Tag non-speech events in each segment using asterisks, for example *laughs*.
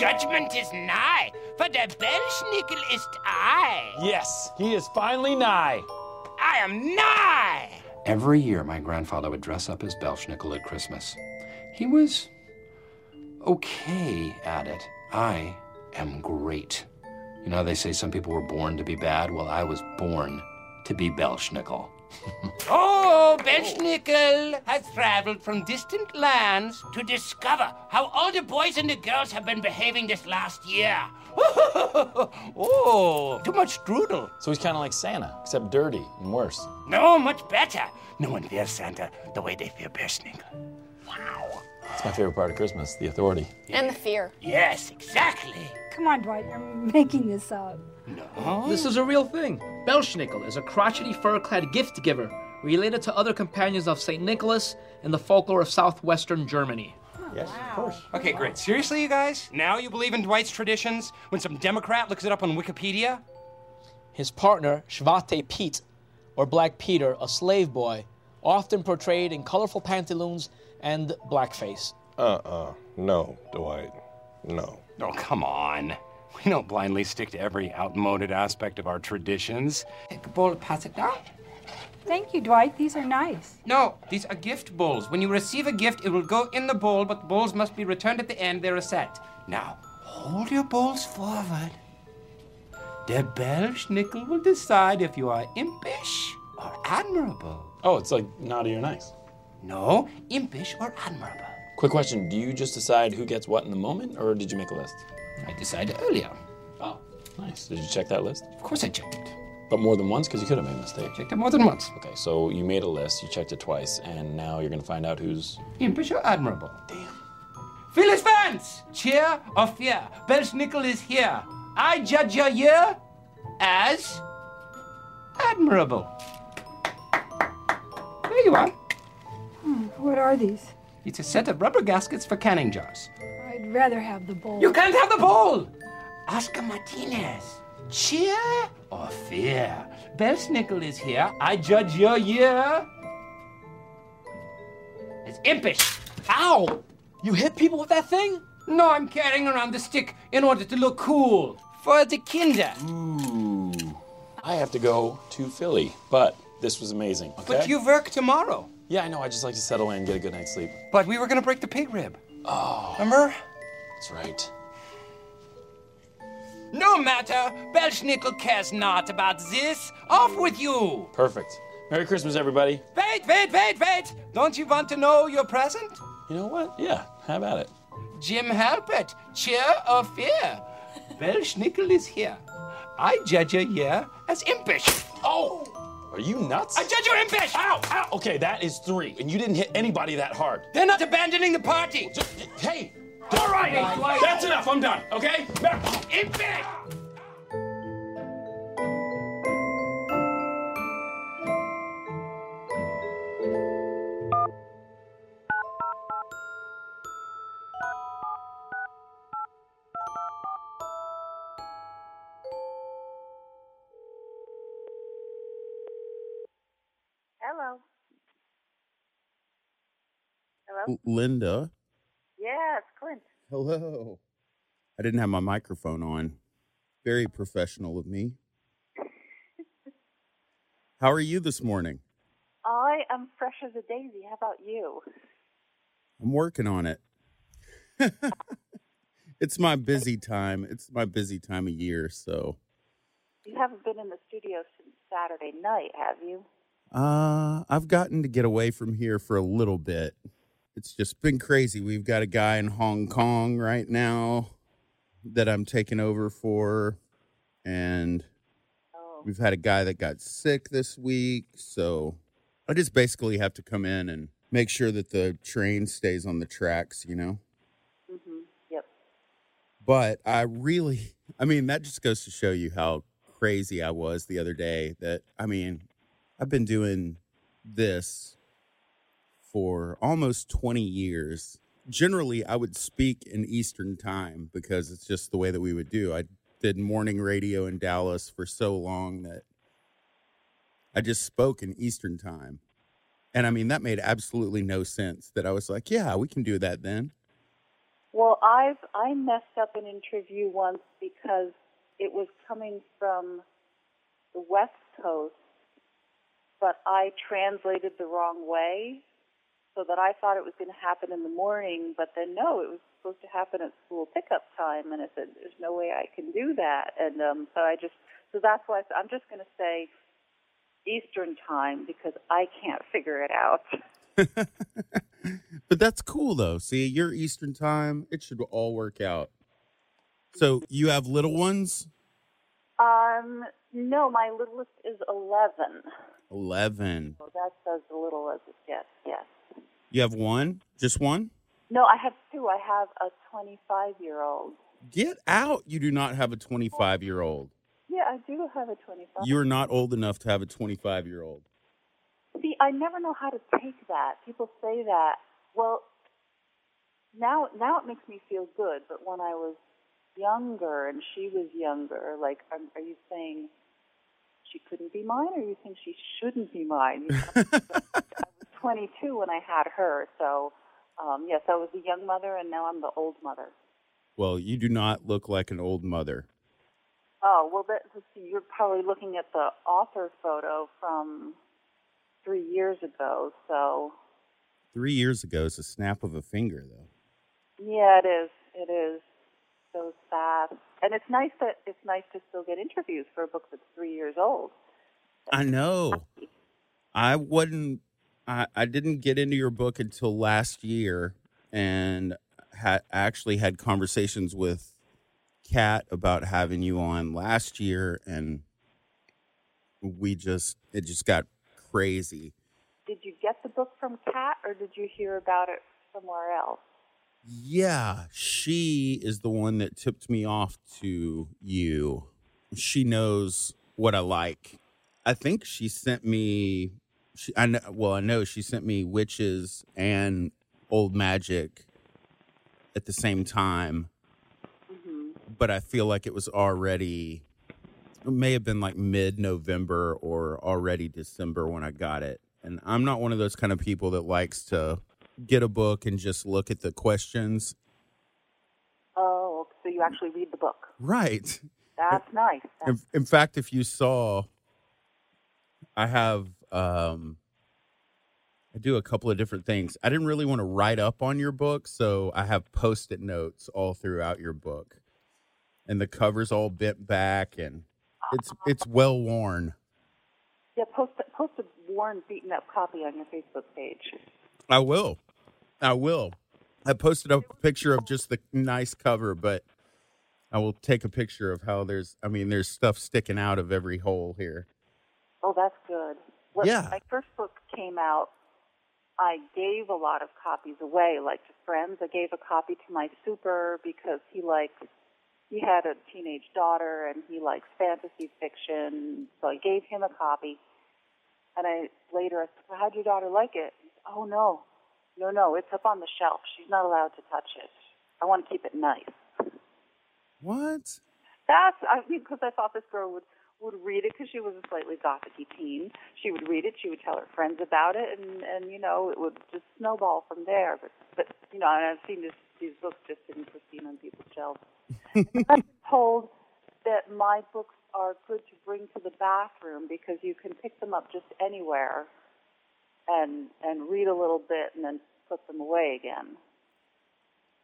judgment is nigh, for der Belschnickel is I. Yes, he is finally nigh. I am nigh. Every year, my grandfather would dress up as Belschnickel at Christmas. He was okay at it. I am great. You know, they say some people were born to be bad. Well, I was born to be Belschnickel. *laughs* Oh, Belschnickel has traveled from distant lands to discover how all the boys and the girls have been behaving this last year. *laughs* oh, too much strudel. So he's kind of like Santa, except dirty and worse. No, much better. No one fears Santa the way they fear Belschnickel. That's my favorite part of Christmas, the authority. And the fear. Yes, exactly. Come on, Dwight, you're making this up. This is a real thing. Belschnickel is a crotchety fur-clad gift giver related to other companions of St. Nicholas in the folklore of southwestern Germany. Yes, of course. Okay, great. Seriously, you guys? Now you believe in Dwight's traditions when some Democrat looks it up on Wikipedia? His partner, Zwarte Piet, or Black Peter, a slave boy, often portrayed in colorful pantaloons and blackface. Uh-uh. No, Dwight. No. Oh, come on. We don't blindly stick to every outmoded aspect of our traditions. Take a bowl, pass it down. Thank you, Dwight. These are nice. No, these are gift bowls. When you receive a gift, it will go in the bowl, but the bowls must be returned at the end. They're a set. Now, hold your bowls forward. The Der Belschnickel will decide if you are impish or admirable. Oh, it's like naughty or nice. No, impish or admirable. Quick question: Do you just decide who gets what in the moment, or did you make a list? I decided earlier. Oh, nice. Did you check that list? Of course I checked it. But more than once, because you could have made a mistake. Checked it more than once. Okay, so you made a list, you checked it twice, and now you're gonna find out who's. Impish or admirable? Damn. Phyllis Vance! Cheer or fear? Belschnickel is here. I judge your year as admirable. There you are. Hmm, what are these? It's a set of rubber gaskets for canning jars. I'd rather have the bowl. You can't have the bowl! Oscar Martinez. Cheer or fear? Belschnickel is here. I judge your year as impish. Ow! You hit people with that thing? No, I'm carrying around the stick in order to look cool. For the kinder. Ooh. I have to go to Philly, but this was amazing. Okay? But you work tomorrow. Yeah, I know. I just like to settle in and get a good night's sleep. But we were gonna break the pig rib. Oh, Remember? That's right. No matter. Belschnickel cares not about this. Off with you. Perfect. Merry Christmas, everybody. Wait, wait, wait, wait. Don't you want to know your present? You know what? Yeah, how about it? Jim Halpert, cheer or fear? Belschnickel is here. I judge your year as impish. Oh! Are you nuts? I judge you impish! Ow! Ow! Okay, that is three, and you didn't hit anybody that hard. They're not abandoning the party. Just, hey! All right! That's enough, I'm done, okay? Impish! Hello. Hello? L- Yes, Clint. Hello. I didn't have my microphone on. Very professional of me. *laughs* How are you this morning? I am fresh as a daisy. How about you? I'm working on it. *laughs* it's my busy time. It's my busy time of year, so You haven't been in the studio since Saturday night, have you? uh I've gotten to get away from here for a little bit. It's just been crazy. We've got a guy in Hong Kong right now that I'm taking over for and we've had a guy that got sick this week, so I just basically have to come in and make sure that the train stays on the tracks, you know. Mm-hmm. Yep. But I really, I mean, that just goes to show you how crazy I was the other day. That, I mean, I've been doing this for almost 20 years. Generally, I would speak in Eastern time because it's just the way that we would do. I did morning radio in Dallas for so long that I just spoke in Eastern time. And I mean, that made absolutely no sense that I was like, yeah, we can do that then. Well, I've I messed up an interview once because it was coming from the West Coast, but I translated the wrong way, so that I thought it was going to happen in the morning, but then no, it was supposed to happen at school pickup time, and I said, "There's no way I can do that," and um, so I just so that's why I said, I'm just going to say Eastern time because I can't figure it out. *laughs* But that's cool though. See, your Eastern time, it should all work out. So you have little ones? Um, no, my littlest is 11. 11. So that's as little as it gets, yes. You have one? Just one? No, I have two. I have a 25 year old. Get out. You do not have a 25 year old. Yeah, I do have a 25. You're not old enough to have a 25 year old. See, I never know how to take that. People say that. Well, now now it makes me feel good, but when I was younger and she was younger, like, are, are you saying she couldn't be mine, or you think she shouldn't be mine? *laughs* You know, 22 when I had her, so um, yes, I was a young mother, and now I'm the old mother. Well, you do not look like an old mother. Oh well, that, see. You're probably looking at the author photo from three years ago. So Three years ago is a snap of a finger, though. yeah, it is. It is so fast, and it's nice that it's nice to still get interviews for a book that's three years old. I know. I wasn't. I, I didn't get into your book until last year, and had actually had conversations with Kat about having you on last year, and we just it just got crazy. Did you get the book from Kat, or did you hear about it somewhere else? Yeah, she is the one that tipped me off to you. She knows what I like. I think she sent me. She, I know. Well, I know she sent me witches and old magic at the same time, mm-hmm. but I feel like it was already. It may have been like mid-November or already December when I got it, and I'm not one of those kind of people that likes to get a book and just look at the questions. Oh, so you actually read the book. Right. That's nice. In, in fact, if you saw, I have, um, I do a couple of different things. I didn't really want to write up on your book, so I have post it notes all throughout your book. And the cover's all bent back and it's it's well worn. Yeah, post a, post a worn, beaten up copy on your Facebook page. I will. I will. I posted a picture of just the nice cover, but I will take a picture of how there's I mean there's stuff sticking out of every hole here. Oh, that's good. When Yeah. my first book came out, I gave a lot of copies away, like to friends. I gave a copy to my super because he likes he had a teenage daughter and he likes fantasy fiction, so I gave him a copy. And I later I said, well, "How'd your daughter like it?" Said, "Oh no, no, no, it's up on the shelf. She's not allowed to touch it. I want to keep it nice." What? That's I mean because I thought this girl would would read it because she was a slightly gothicy teen. She would read it. She would tell her friends about it, and and you know it would just snowball from there. But but you know, and I've seen this, these books just sitting pristine on people's shelves. *laughs* I'm told that my books are good to bring to the bathroom because you can pick them up just anywhere, and and read a little bit and then put them away again.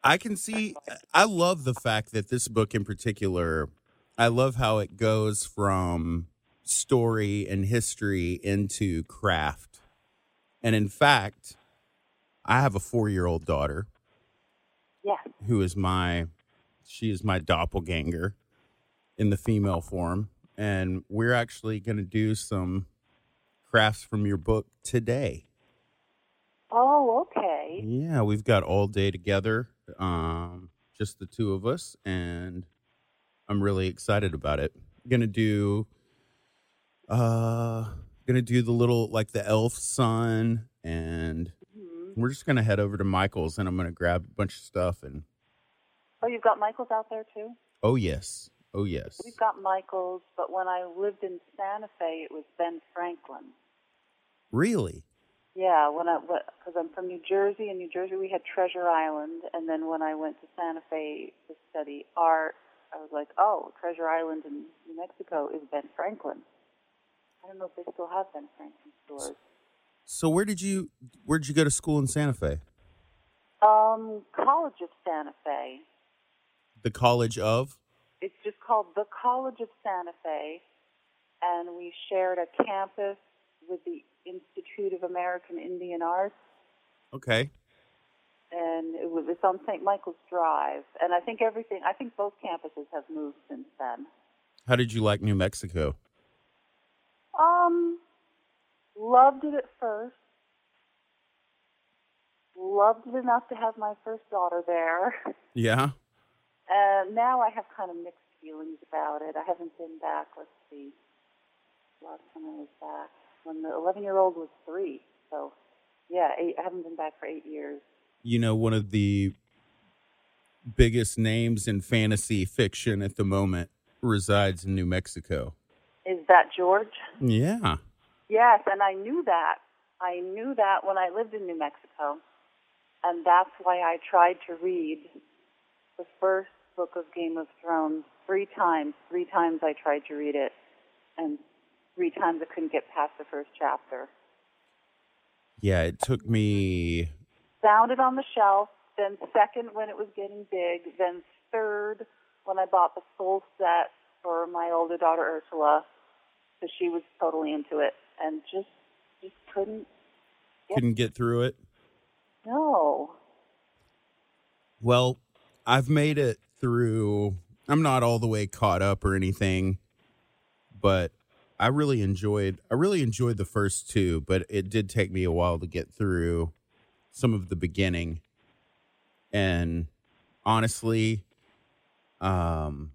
I can see. I love the fact that this book in particular. I love how it goes from story and history into craft. And in fact, I have a four year old daughter Yes. who is my she is my doppelganger in the female form. And we're actually gonna do some crafts from your book today. Oh, okay. Yeah, we've got all day together, um, just the two of us, and I'm really excited about it. Gonna do, uh, gonna do the little like the elf son, and we're just gonna head over to Michael's, and I'm gonna grab a bunch of stuff, and Oh, you've got Michaels out there too. oh yes, oh yes, We've got Michaels, but when I lived in Santa Fe, it was Ben Franklin. really, Yeah, when I because I'm from New Jersey, in New Jersey we had Treasure Island, and then when I went to Santa Fe to study art, I was like, oh, Treasure Island in New Mexico is Ben Franklin. I don't know if they still have Ben Franklin stores. So where did you where did you go to school in Santa Fe? Um, College of Santa Fe. The College of It's just called the College of Santa Fe, and we shared a campus with the Institute of American Indian Arts. Okay. And it was it's on St. Michael's Drive. And I think everything I think both campuses have moved since then. How did you like New Mexico? Um loved it at first. Loved it enough to have my first daughter there. *laughs* Yeah. And now I have kind of mixed feelings about it. I haven't been back, let's see. Last time I was back when the eleven year old was three. So yeah, eight, I haven't been back for eight years. You know, one of the biggest names in fantasy fiction at the moment resides in New Mexico. Is that George? Yeah. Yes, and I knew that. I knew that when I lived in New Mexico. And that's why I tried to read the first book of Game of Thrones three times. Three times I tried to read it, and three times I couldn't get past the first chapter. Yeah, it took me Found it on the shelf, then second when it was getting big, then third when I bought the full set for my older daughter Ursula, because she was totally into it, and just just couldn't. couldn't get through it. No. Well, I've made it through. I'm not all the way caught up or anything, but I really enjoyed I really enjoyed the first two, but it did take me a while to get through some of the beginning. And honestly, um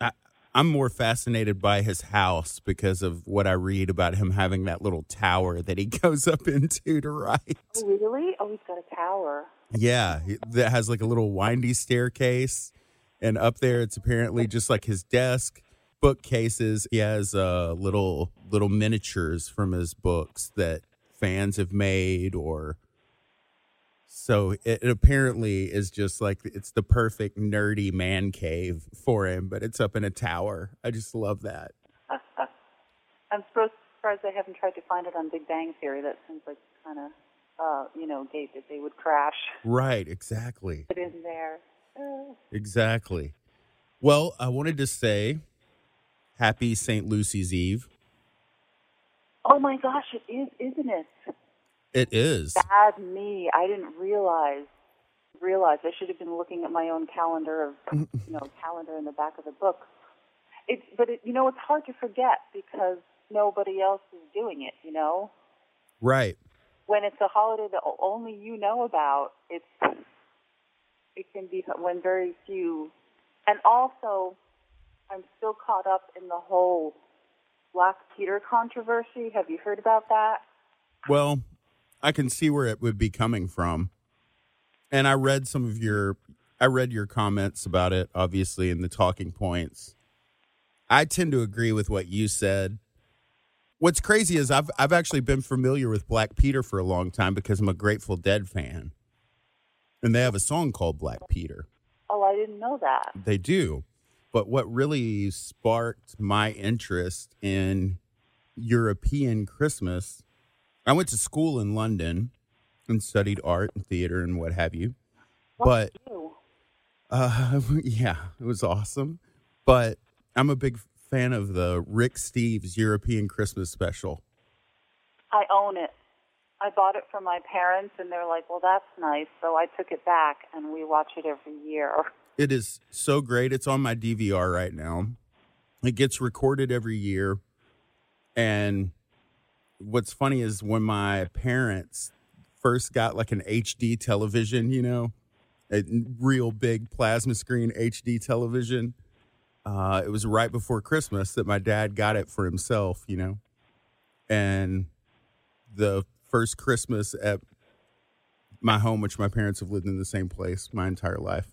I I'm more fascinated by his house because of what I read about him having that little tower that he *laughs* goes up into to write. Oh, really? Oh, he's got a tower. Yeah, that has like a little windy staircase, and up there it's apparently just like his desk, bookcases. He has uh, little little miniatures from his books that fans have made, or so it, apparently is just like it's the perfect nerdy man cave for him, but it's up in a tower. I just love that. *laughs* I'm surprised surprised they haven't tried to find it on Big Bang Theory. That seems like kind of, uh, you know, gate that they would crash. Right, exactly. It in there. Uh, Exactly. Well, I wanted to say happy St. Lucy's Eve. Oh my gosh, it is, isn't it? It is. Bad me. I didn't realize. Realize I should have been looking at my own calendar of, *laughs* you know, calendar in the back of the book. It's, but it, you know, it's hard to forget because nobody else is doing it. You know. Right. when it's a holiday that only you know about, it's it can be when very few. And also, I'm still caught up in the whole Black Peter controversy. Have you heard about that? Well, I can see where it would be coming from. And I read some of your I read your comments about it obviously in the talking points. I tend to agree with what you said. What's crazy is I've I've actually been familiar with Black Peter for a long time because I'm a Grateful Dead fan. And they have a song called Black Peter. Oh, I didn't know that. They do. But what really sparked my interest in European Christmas, I went to school in London and studied art and theater and what have you. but uh, *laughs* yeah, it was awesome. But I'm a big fan of the Rick Steves European Christmas special. I own it. I bought it for my parents, and they're like, "Well, that's nice." So I took it back, and we watch it every year. *laughs* It is so great. It's on my DVR right now. It gets recorded every year. And what's funny is when my parents first got like an HD television, you know, a real big plasma screen HD television, uh, it was right before Christmas that my dad got it for himself, you know. And the first Christmas at my home, which my parents have lived in the same place my entire life,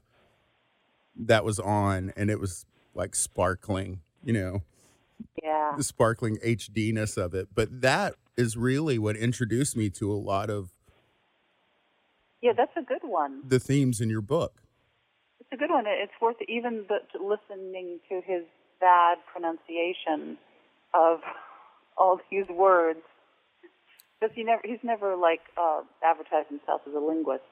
that was on and it was like sparkling, you know. Yeah. The sparkling HDness of it. But that is really what introduced me to a lot of Yeah, that's a good one. the themes in your book. It's a good one. It's worth even the, listening to his bad pronunciation of all these words because he never he's never like uh, advertised himself as a linguist.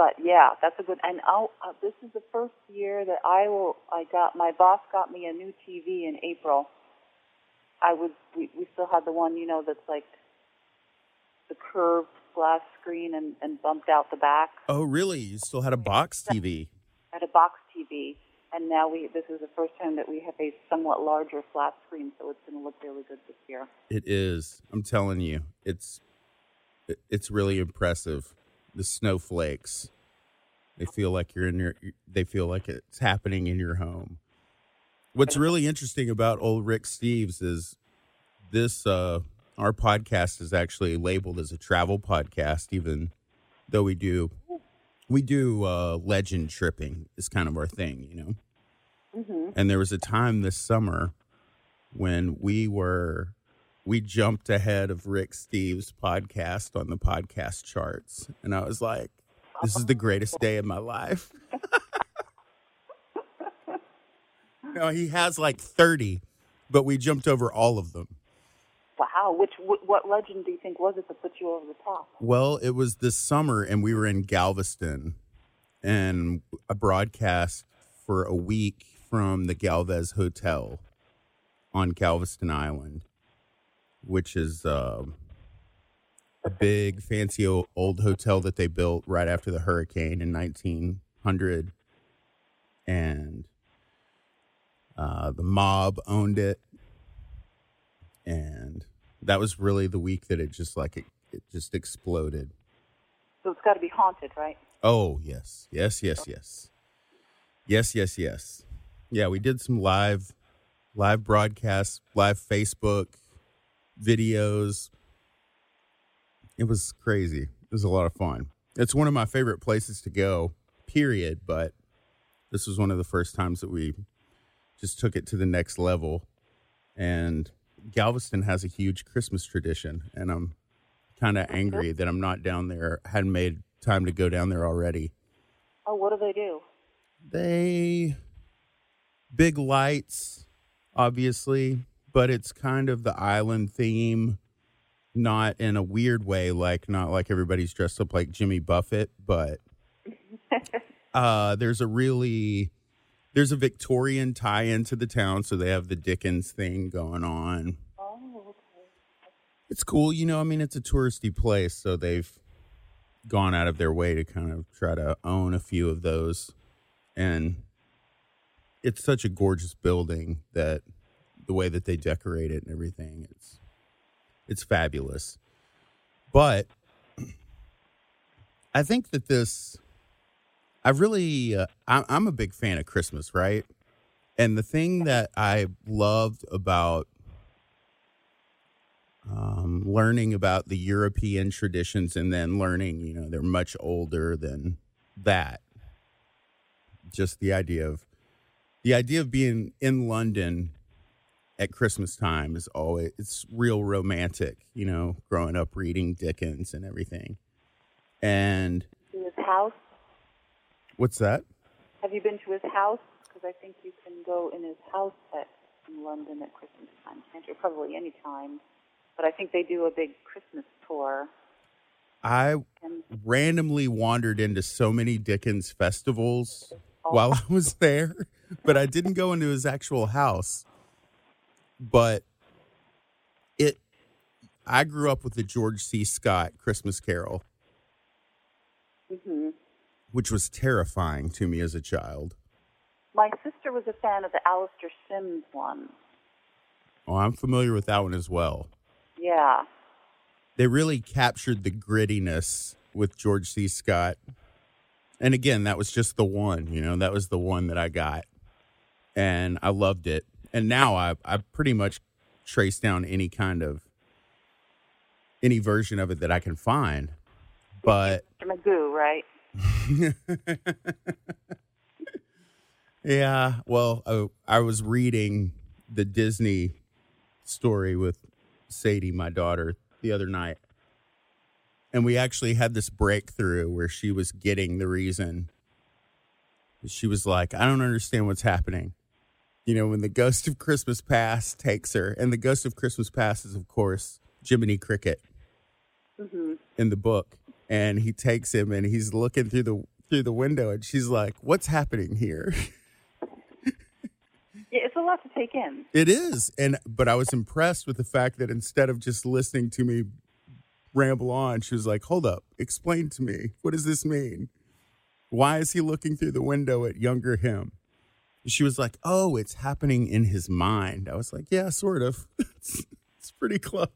But yeah, that's a good. And I'll, uh, this is the first year that I will. I got my boss got me a new TV in April. I was we, we still had the one you know that's like the curved glass screen and, and bumped out the back. Oh, really? You still had a box TV? Had a box TV, and now we this is the first time that we have a somewhat larger flat screen, so it's going to look really good this year. It is. I'm telling you, it's it's really impressive. The snowflakes, they feel like you're in your. They feel like it's happening in your home. What's really interesting about old Rick Steves is this. uh Our podcast is actually labeled as a travel podcast, even though we do we do uh legend tripping is kind of our thing, you know. Mm-hmm. And there was a time this summer when we were we jumped ahead of Rick Steves' podcast on the podcast charts. And I was like, this is the greatest day of my life. *laughs* no, he has like 30, but we jumped over all of them. Wow, which what legend do you think was it that put you over the top? Well, it was this summer, and we were in Galveston, and a broadcast for a week from the Galvez Hotel on Galveston Island, which is um a big, fancy old hotel that they built right after the hurricane in 1900, and uh, the mob owned it, and that was really the week that it just like it, it just exploded. So it's got to be haunted, right? Oh yes, yes, yes, yes, yes, yes, yes. Yeah, we did some live, live broadcasts, live Facebook videos. It was crazy. It was a lot of fun. It's one of my favorite places to go. Period. But this was one of the first times that we just took it to the next level. And Galveston has a huge Christmas tradition, and I'm kind of angry that I'm not down there. Hadn't made time to go down there already. Oh, what do they do? They big lights, obviously, but it's kind of the island theme, not in a weird way, like not like everybody's dressed up like Jimmy Buffett, but *laughs* uh, there's a really there's a Victorian tie into the town, so they have the Dickens thing going on. Oh, It's cool, you know. I mean, it's a touristy place, so they've gone out of their way to kind of try to own a few of those. And it's such a gorgeous building that the way that they decorate it and everything, it's it's fabulous. But *clears throat* I think that this, I really, uh, I, I'm a big fan of Christmas, right? And the thing that I loved about um, learning about the European traditions and then learning, you know, they're much older than that. Just the idea of the idea of being in London at Christmas time is always it's real romantic, you know, growing up reading Dickens and everything. And To his house. what's that? Have you been to his house? Because I think you can go in his house at in London at Christmas time. Can't you? Probably any time. But I think they do a big Christmas tour. I And randomly wandered into so many Dickens festivals oh. while I was there, but I didn't go into his actual house. But it I grew up with the George C. Scott Christmas Carol, hmm which was terrifying to me as a child. my sister was a fan of the Alastair Sims one. Oh, I'm familiar with that one as well. Yeah. They really captured the grittiness with George C. Scott. And again, that was just the one, you know, that was the one that I got. And I loved it. And now I I pretty much trace down any kind of any version of it that I can find. But. Magoo, right? *laughs* yeah, well, I, I was reading the Disney story with Sadie, my daughter, the other night. And we actually had this breakthrough where she was getting the reason. She was like, I don't understand what's happening. You know, when the ghost of Christmas past takes her, and the ghost of Christmas past is, of course, Jiminy Cricket hmm in the book. And he takes him and he's looking through the through the window and she's like, What's happening here? *laughs* Yeah, it's a lot to take in. It is. And but I was impressed with the fact that instead of just listening to me ramble on, she was like, Hold up, explain to me. What does this mean? Why is he looking through the window at younger him? She was like, Oh, it's happening in his mind. I was like, Yeah, sort of. *laughs* it's, it's pretty close.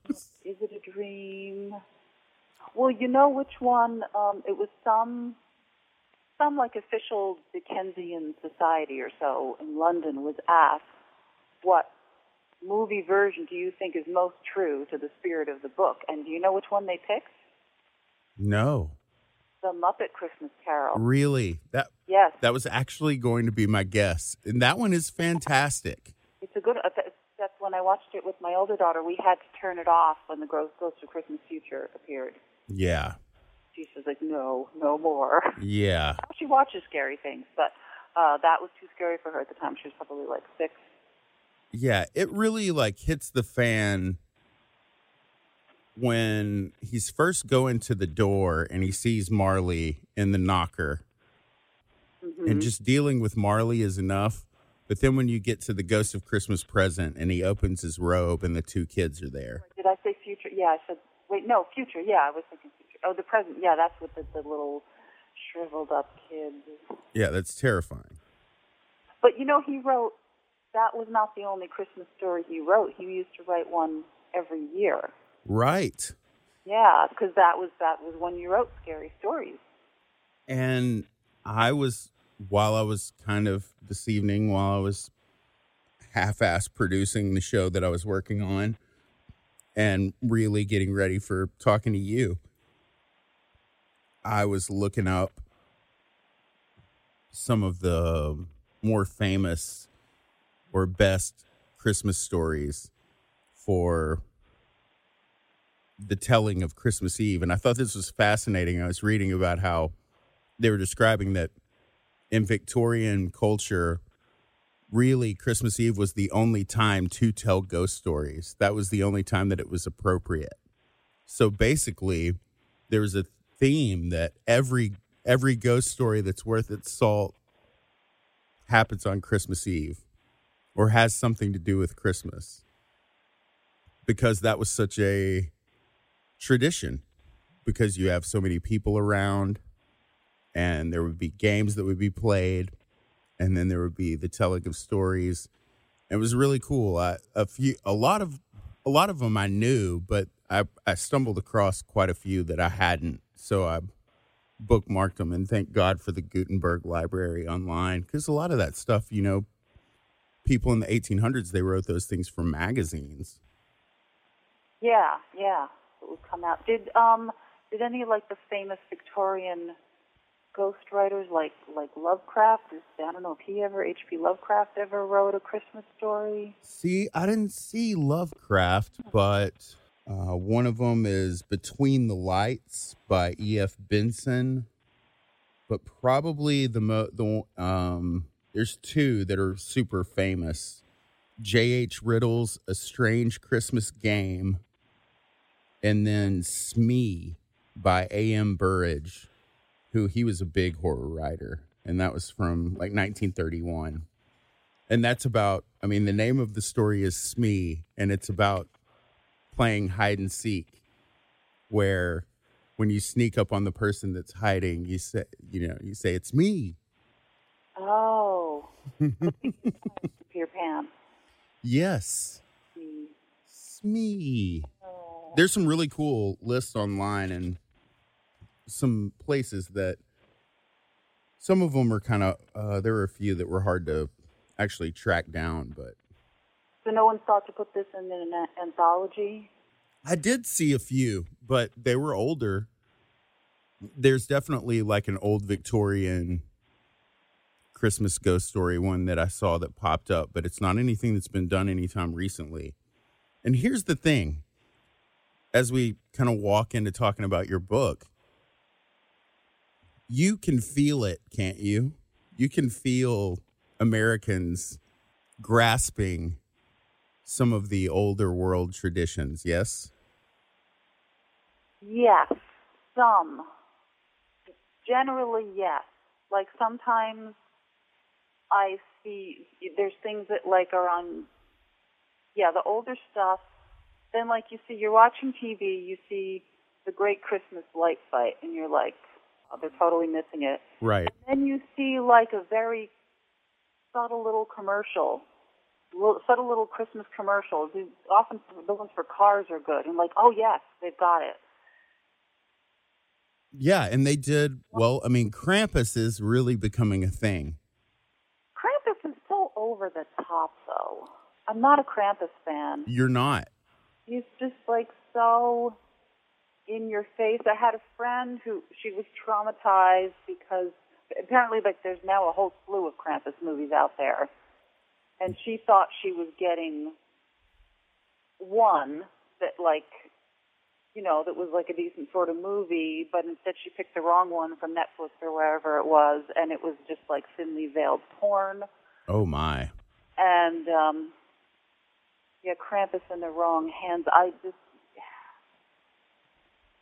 Is it a dream? Well, you know which one? Um, it was some, some like official Dickensian society or so in London was asked, "What movie version do you think is most true to the spirit of the book?" And do you know which one they picked? No. The Muppet Christmas Carol. Really? That Yes, that was actually going to be my guess. And that one is fantastic. it's a good. Uh, that's when I watched it with my older daughter. We had to turn it off when the Ghost Ghost of Christmas Future appeared. Yeah. She was like, "No, no more." *laughs* Yeah. she watches scary things, but uh, that was too scary for her at the time. She was probably like six. Yeah, it really like hits the fan when he's first going to the door and he sees Marley in the knocker. Mm-hmm. And just dealing with Marley is enough. But then when you get to the Ghost of Christmas Present and he opens his robe and the two kids are there. Did I say future? Yeah, I said. Wait, no, future. Yeah, I was thinking future. Oh, the present. Yeah, that's with the, the little shriveled up kids. Yeah, that's terrifying. But you know, he wrote. That was not the only Christmas story he wrote. He used to write one every year. Right. Yeah, because that was that was when you wrote scary stories. And I was, while I was kind of this evening, while I was half ass producing the show that I was working on and really getting ready for talking to you, I was looking up some of the more famous or best Christmas stories for the telling of Christmas Eve. And I thought this was fascinating. I was reading about how they were describing that in Victorian culture, really Christmas Eve was the only time to tell ghost stories. That was the only time that it was appropriate. So basically, there's a theme that every every ghost story that's worth its salt happens on Christmas Eve or has something to do with Christmas. Because that was such a tradition because you have so many people around and there would be games that would be played and then there would be the telling of stories. It was really cool. I, a few a lot of a lot of them i knew but i i stumbled across quite a few that i hadn't. So i bookmarked them and thank god for the gutenberg library online because a lot of that stuff you know people in the 1800s they wrote those things for magazines. Yeah, yeah, it would come out. Did um did any like the famous Victorian ghostwriters like like Lovecraft. Is, I don't know if he ever H.P. Lovecraft ever wrote a Christmas story. See, I didn't see Lovecraft, but uh, one of them is Between the Lights by E.F. Benson. But probably the mo- the um, there's two that are super famous. J.H. Riddell's A Strange Christmas Game, and then Smee by A.M. Burrage, who he was a big horror writer, and that was from like 1931. And that's about, I mean, the name of the story is Smee, and it's about playing hide and seek, where when you sneak up on the person that's hiding, you say, you know, you say, it's me. Oh, *laughs* Peter Pan. Yes. Hmm. Smee. There's some really cool lists online and some places that some of them are kind of uh, there were a few that were hard to actually track down, but So no one thought to put this in an anthology. I did see a few, but they were older. There's definitely like an old Victorian Christmas ghost story one that I saw that popped up, but it's not anything that's been done anytime recently. And here's the thing as we kind of walk into talking about your book, you can feel it, can't you? You can feel Americans grasping some of the older world traditions, yes? Yes, some. Generally, yes. Like sometimes I see there's things that like are on, yeah, the older stuff. Then like you see, you're watching TV, you see the Great Christmas Light Fight, and you're like, oh, they're totally missing it. Right. Then you see like a very subtle little commercial, little, subtle little Christmas commercial. Often the ones for cars are good, and like, oh yes, they've got it. Yeah, and they did well. I mean, Krampus is really becoming a thing. Krampus is so over the top, though. I'm not a Krampus fan. You're not. He's just like so in your face. I had a friend who she was traumatized because apparently, like, there's now a whole slew of Krampus movies out there, and she thought she was getting one that, like, you know, that was like a decent sort of movie, but instead she picked the wrong one from Netflix or wherever it was, and it was just like thinly veiled porn. Oh my. and um yeah, Krampus in the wrong hands. I just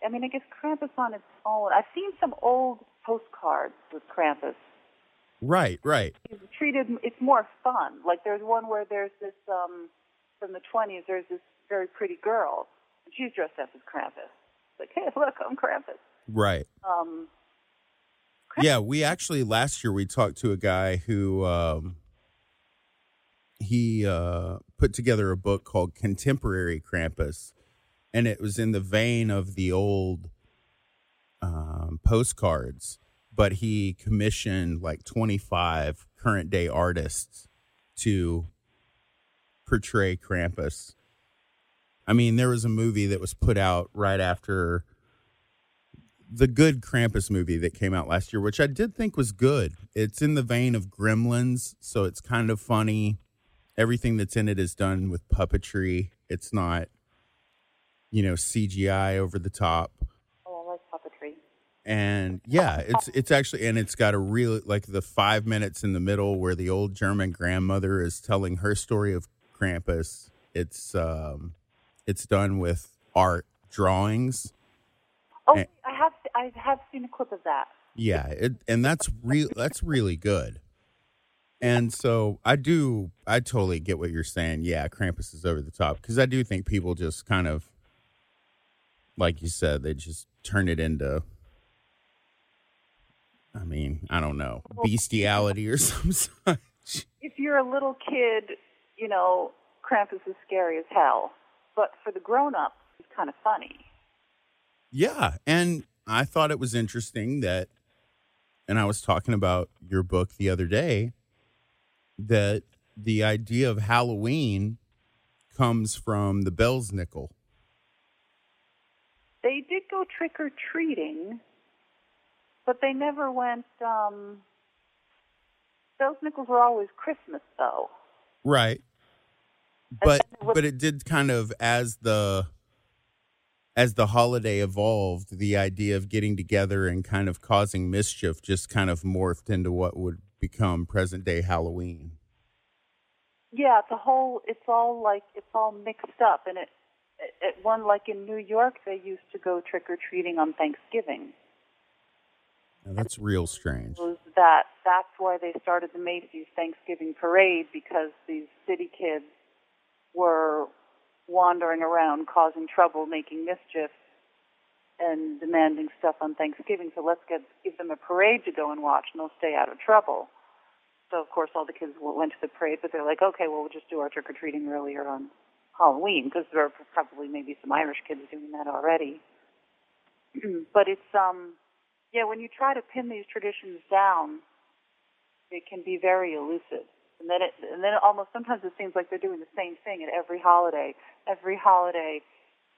I mean, I guess Krampus on its own. I've seen some old postcards with Krampus. Right, right. He's treated it's more fun. Like there's one where there's this um from the 20s there's this very pretty girl and she's dressed up as Krampus. It's like, "Hey, look, I'm Krampus." Right. Um Yeah, we actually last year we talked to a guy who um he uh put together a book called Contemporary Krampus and it was in the vein of the old um postcards, but he commissioned like 25 current day artists to portray Krampus. I mean, there was a movie that was put out right after the good Krampus movie that came out last year, which I did think was good. It's in the vein of Gremlins, so it's kind of funny. Everything that's in it is done with puppetry. It's not, you know, CGI over the top. oh, I like puppetry. And yeah, it's it's actually and it's got a real like the 5 minutes in the middle where the old German grandmother is telling her story of Krampus. It's um it's done with art drawings. Oh, And- I have I have seen a clip of that. Yeah, it, and that's real. That's really good. And so I do. I totally get what you're saying. Yeah, Krampus is over the top because I do think people just kind of, like you said, they just turn it into. I mean, I don't know, bestiality or *laughs* some such. if you're a little kid, you know, Krampus is scary as hell. But for the grown-ups, it's kind of funny. Yeah, and I thought it was interesting that, and I was talking about your book the other day, that the idea of Halloween comes from the Belsnickel. They did go trick or treating, but they never went. um Those nickels were always Christmas, though. Right. But but it did kind of as the as the holiday evolved, the idea of getting together and kind of causing mischief just kind of morphed into what would become present day Halloween. Yeah, the whole. It's all like it's all mixed up, and it. It one like in New York, they used to go trick or treating on Thanksgiving. Now, that's real strange. was that that's why they started the Macy's Thanksgiving Parade because these city kids were wandering around causing trouble, making mischief, and demanding stuff on Thanksgiving. So let's get give them a parade to go and watch, and they'll stay out of trouble. So of course all the kids went to the parade, but they're like, okay, well we'll just do our trick or treating earlier on Halloween because there are probably maybe some Irish kids doing that already. *clears throat* but it's um yeah, when you try to pin these traditions down, it can be very elusive. And then it, and then almost sometimes it seems like they're doing the same thing at every holiday. Every holiday,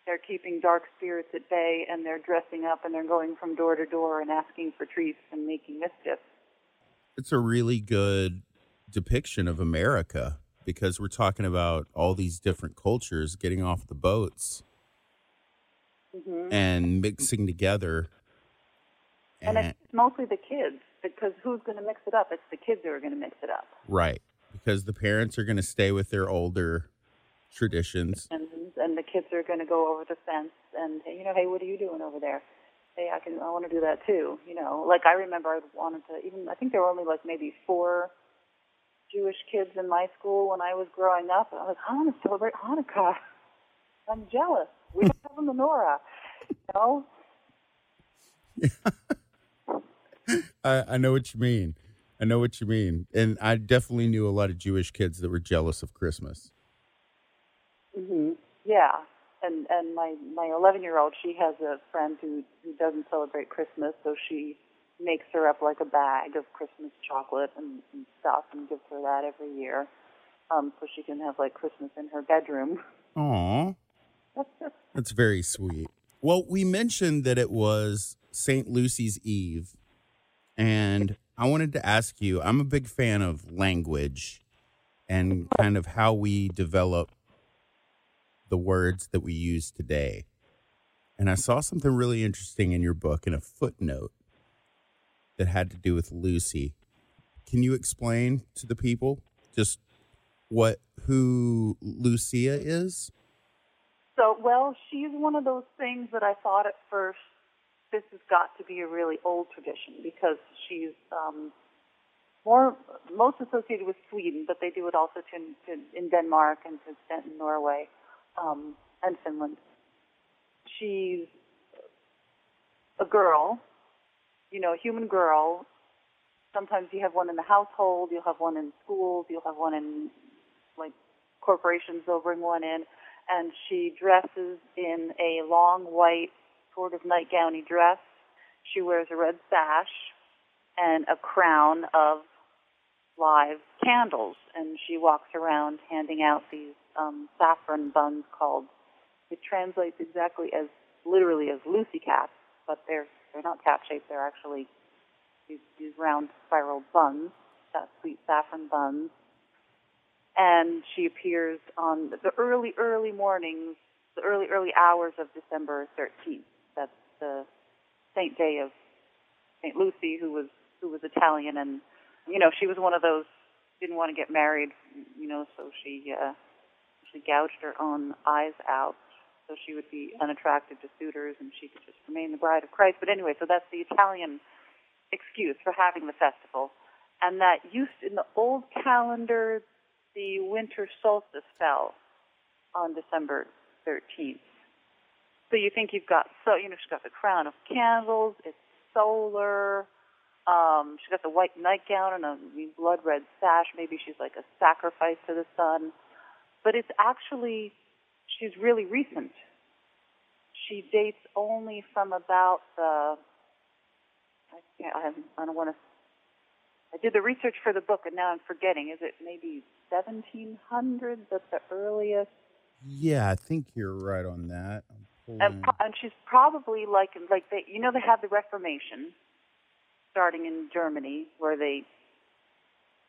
they're keeping dark spirits at bay, and they're dressing up, and they're going from door to door and asking for treats and making mischief. It's a really good depiction of America because we're talking about all these different cultures getting off the boats hmm and mixing together. And it's mostly the kids because who's going to mix it up? It's the kids who are going to mix it up. Right. Because the parents are going to stay with their older traditions. and and the kids are going to go over the fence and you know, hey, what are you doing over there? Hey, I can, I want to do that too. You know, like I remember I wanted to even. I think there were only like maybe four Jewish kids in my school when I was growing up, and I was like, I want to celebrate Hanukkah. *laughs* I'm jealous. We don't have a menorah. You know, *laughs* I, I know what you mean. I know what you mean. And I definitely knew a lot of Jewish kids that were jealous of Christmas. hmm Yeah, and and my my 11 year old, she has a friend who who doesn't celebrate Christmas, so she makes her up like a bag of Christmas chocolate and, and stuff, and gives her that every year, um, so she can have like Christmas in her bedroom. Aw. *laughs* That's very sweet. Well, we mentioned that it was St. Lucy's Eve, and I wanted to ask you I'm a big fan of language and kind of how we develop the words that we use today. And I saw something really interesting in your book in a footnote that had to do with Lucy. Can you explain to the people just what who Lucia is? So, well, she's one of those things that I thought at first this has got to be a really old tradition because she's um, more most associated with Sweden, but they do it also to, to in Denmark and to extent in Norway um, and Finland. She's a girl, you know, a human girl. Sometimes you have one in the household, you'll have one in schools, you'll have one in like corporations. They'll bring one in, and she dresses in a long white sort of nightgowny dress. She wears a red sash and a crown of live candles, and she walks around handing out these um, saffron buns called. It translates exactly as literally as Lucy caps, but they're they're not cap shaped. They're actually these, these round spiral buns, that sweet saffron buns. And she appears on the early, early mornings, the early, early hours of December 13th. That's the saint day of Saint Lucy, who was who was Italian, and you know she was one of those didn't want to get married, you know, so she uh, she gouged her own eyes out, so she would be unattractive to suitors, and she could just remain the bride of Christ. But anyway, so that's the Italian excuse for having the festival, and that used in the old calendar, the winter solstice fell on December 13th. So you think you've got so you know she's got the crown of candles. It's solar. Um, she's got the white nightgown and a blood red sash. Maybe she's like a sacrifice to the sun. But it's actually she's really recent. She dates only from about the. I, can't, I, I don't want to. I did the research for the book and now I'm forgetting. Is it maybe 1700? That's the earliest. Yeah, I think you're right on that. And, pro- and she's probably like like they you know they have the Reformation, starting in Germany, where they,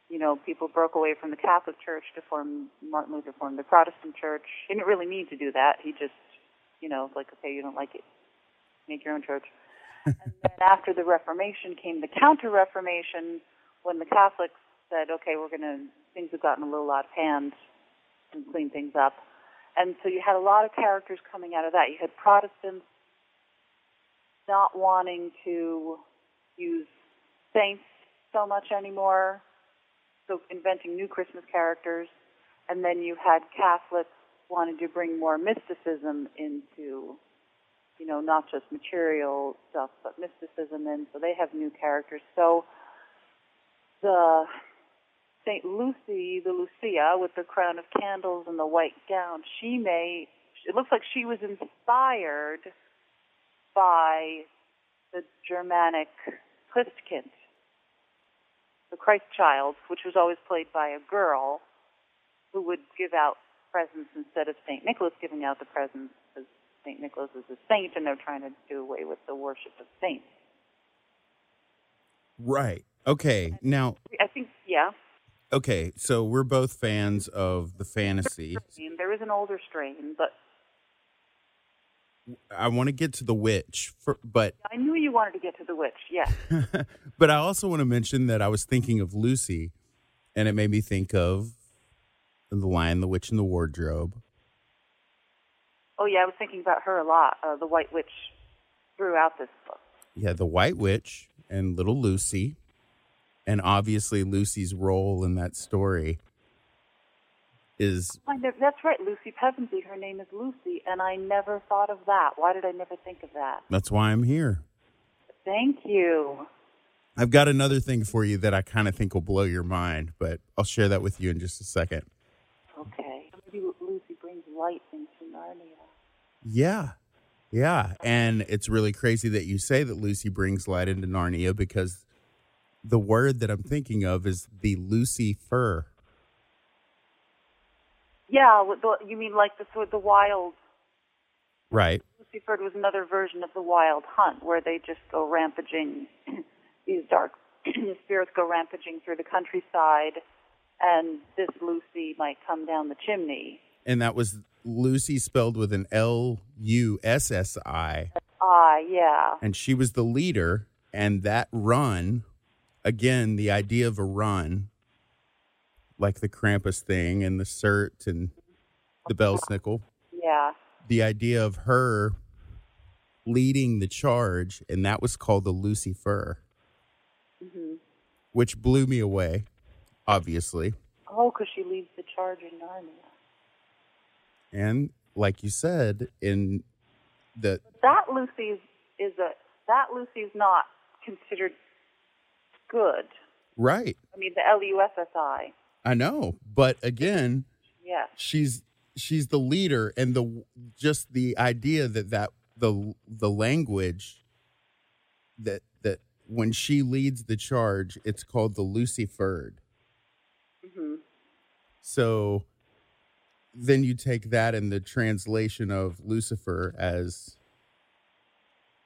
you know, people broke away from the Catholic Church to form Martin Luther formed the Protestant Church. He didn't really mean to do that. He just, you know, like, okay, you don't like it, make your own church. and then *laughs* after the Reformation came the Counter Reformation, when the Catholics said, okay, we're going to, things have gotten a little out of hand and clean things up. And so you had a lot of characters coming out of that. You had Protestants not wanting to use saints so much anymore, so inventing new Christmas characters. And then you had Catholics wanting to bring more mysticism into, you know, not just material stuff, but mysticism in. So they have new characters. So the St. Lucy, the Lucia with the crown of candles and the white gown, she may, it looks like she was inspired by the Germanic Christkind, the Christ child, which was always played by a girl who would give out presents instead of St. Nicholas giving out the presents because St. Nicholas is a saint and they're trying to do away with the worship of saints. Right. Okay. Now, I think, yeah. okay, so we're both fans of the fantasy. There is an older strain, but I want to get to the witch, for, but I knew you wanted to get to the witch, yes. *laughs* but I also want to mention that I was thinking of Lucy, and it made me think of the Lion, the Witch, and the Wardrobe. Oh, yeah, I was thinking about her a lot, uh, the White Witch, throughout this book. Yeah, the White Witch and little Lucy, and obviously Lucy's role in that story is that's right, Lucy Pevensey. Her name is Lucy, and I never thought of that. Why did I never think of that? that's why I'm here. Thank you. I've got another thing for you that I kind of think will blow your mind, but I'll share that with you in just a second. Okay. Maybe Lucy brings light into Narnia. Yeah. Yeah. And it's really crazy that you say that Lucy brings light into Narnia because the word that I'm thinking of is the Lucy fur. Yeah, the, you mean like the sort of the wild Right. Lucifer was another version of the wild hunt where they just go rampaging *clears throat* these dark *clears throat* spirits go rampaging through the countryside and this Lucy might come down the chimney. And that was Lucy spelled with an L U S S I. Ah, yeah. And she was the leader. And that run, again, the idea of a run, like the Krampus thing and the Cert and the Belsnickel, Yeah. the idea of her leading the charge, and that was called the Lucy Fur, hmm which blew me away, obviously. Oh, because she leads the charge in Narnia. And like you said, in the That Lucy is, a that Lucy is not considered good. right, I mean, the L U S S I. I know, but again, Yes. she's she's the leader and the just the idea that that the the language that that when she leads the charge it's called the luciferd Mm-hmm. so then you take that in the translation of lucifer as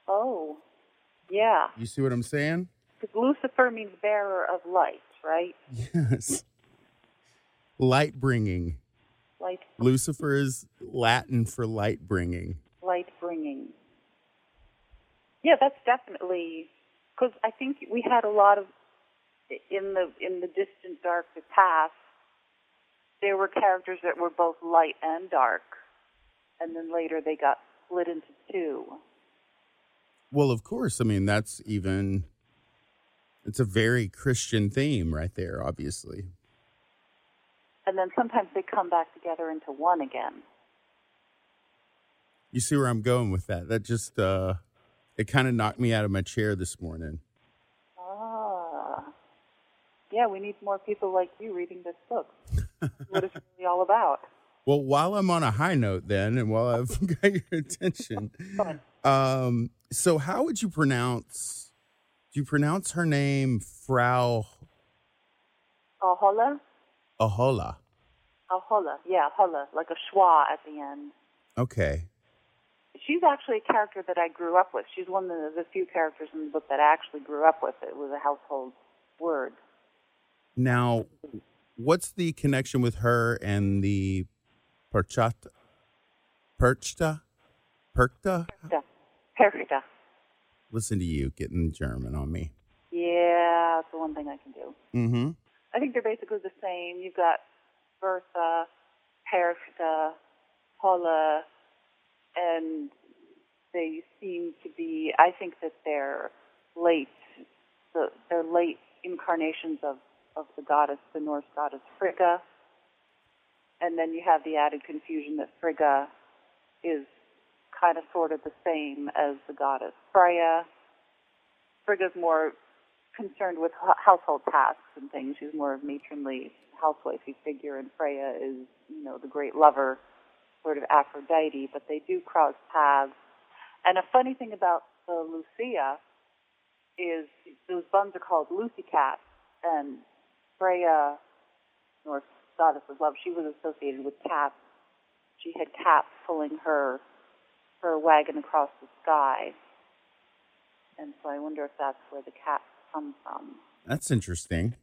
Oh, yeah. you see what i'm saying Because Lucifer means bearer of light, right? *laughs* yes light bringing Light, lucifer is latin for light bringing light bringing. Yeah, that's definitely because I think we had a lot of in the in the distant dark the past. There were characters that were both light and dark, and then later they got split into two. Well, of course. I mean, that's even it's a very Christian theme right there, obviously. And then sometimes they come back together into one again. You see where I'm going with that? That just uh it kind of knocked me out of my chair this morning. Ah. Yeah, we need more people like you reading this book. what it's *laughs* really all about. Well, while I'm on a high note then and while I've *laughs* got your attention, *laughs* um so how would you pronounce do you pronounce her name Frau Holla? Holla? Holla, yeah, Holla, like a schwa at the end. Okay. she's actually a character that I grew up with. She's one of the, the few characters in the book that I actually grew up with. It was a household word. Now, what's the connection with her and the perchata? Perchta? Perkta? Perchta. Perchta. Listen to you getting German on me. Yeah, that's the one thing I can do. Mm-hmm. I think they're basically the same. You've got Bertha, Perchta, Holla, and they seem to be. I think that they're late. The, they're late incarnations of of the goddess, the Norse goddess Frigga, and then you have the added confusion that Frigga is kind of sort of the same as the goddess Freya. Frigga's more concerned with household tasks and things. She's more of matronly housewifey figure, and Freya is, you know, the great lover, sort of Aphrodite. But they do cross paths. And a funny thing about the Lucia is those buns are called Lucy cats, and Freya, Norse goddess of love, she was associated with cats. She had cats pulling her her wagon across the sky. And so I wonder if that's where the cats come from. That's interesting.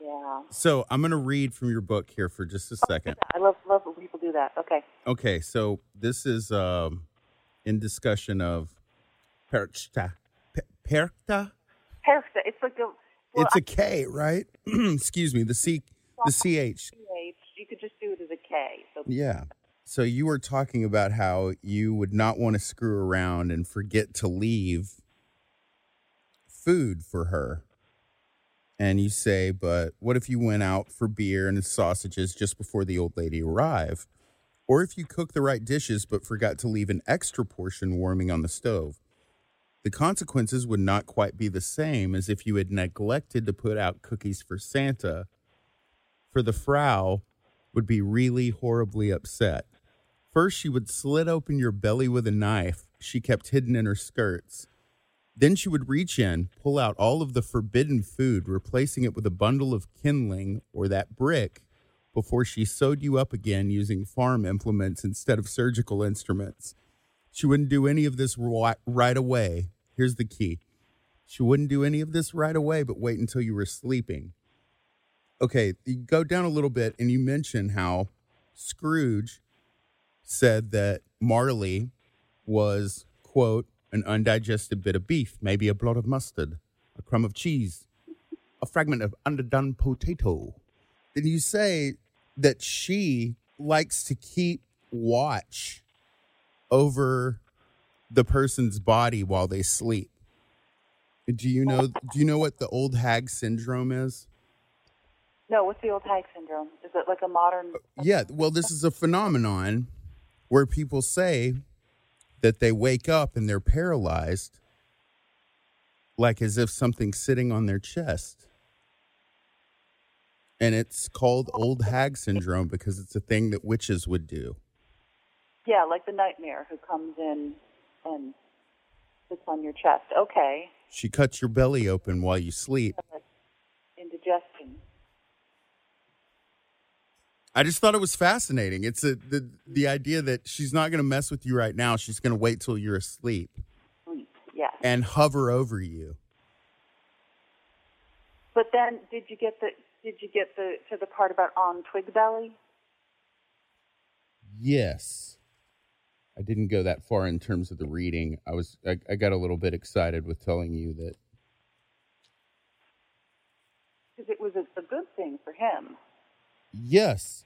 Yeah. So I'm going to read from your book here for just a second. I love love when people do that. Okay. Okay, so this is um, in discussion of perchta. Pe- Perchta? Perchta. It's like a well, it's a K, right? *clears throat* Excuse me, the C, the CH. You could just do it as a K. So Yeah. So you were talking about how you would not want to screw around and forget to leave food for her. And you say, but what if you went out for beer and sausages just before the old lady arrived? Or if you cooked the right dishes but forgot to leave an extra portion warming on the stove? The consequences would not quite be the same as if you had neglected to put out cookies for Santa. For the Frau would be really horribly upset. First, she would slit open your belly with a knife she kept hidden in her skirts. Then she would reach in, pull out all of the forbidden food, replacing it with a bundle of kindling or that brick before she sewed you up again using farm implements instead of surgical instruments. She wouldn't do any of this right away. Here's the key she wouldn't do any of this right away, but wait until you were sleeping. Okay, you go down a little bit and you mention how Scrooge said that Marley was, quote, an undigested bit of beef, maybe a blot of mustard, a crumb of cheese, a fragment of underdone potato. Then you say that she likes to keep watch over the person's body while they sleep. Do you know do you know what the old hag syndrome is? no, what's the old hag syndrome? Is it like a modern? Yeah, well, this is a phenomenon where people say that they wake up and they're paralyzed, like as if something's sitting on their chest. And it's called old hag syndrome because it's a thing that witches would do. Yeah, like the nightmare who comes in and sits on your chest. Okay, She cuts your belly open while you sleep. I just thought it was fascinating. It's a, the the idea that she's not going to mess with you right now. She's going to wait till you're asleep Sleep. Yes. and hover over you. But then, did you get the did you get the to the part about on twig belly? Yes. I didn't go that far in terms of the reading. I was I, I got a little bit excited with telling you that Because it was a, a good thing for him. yes,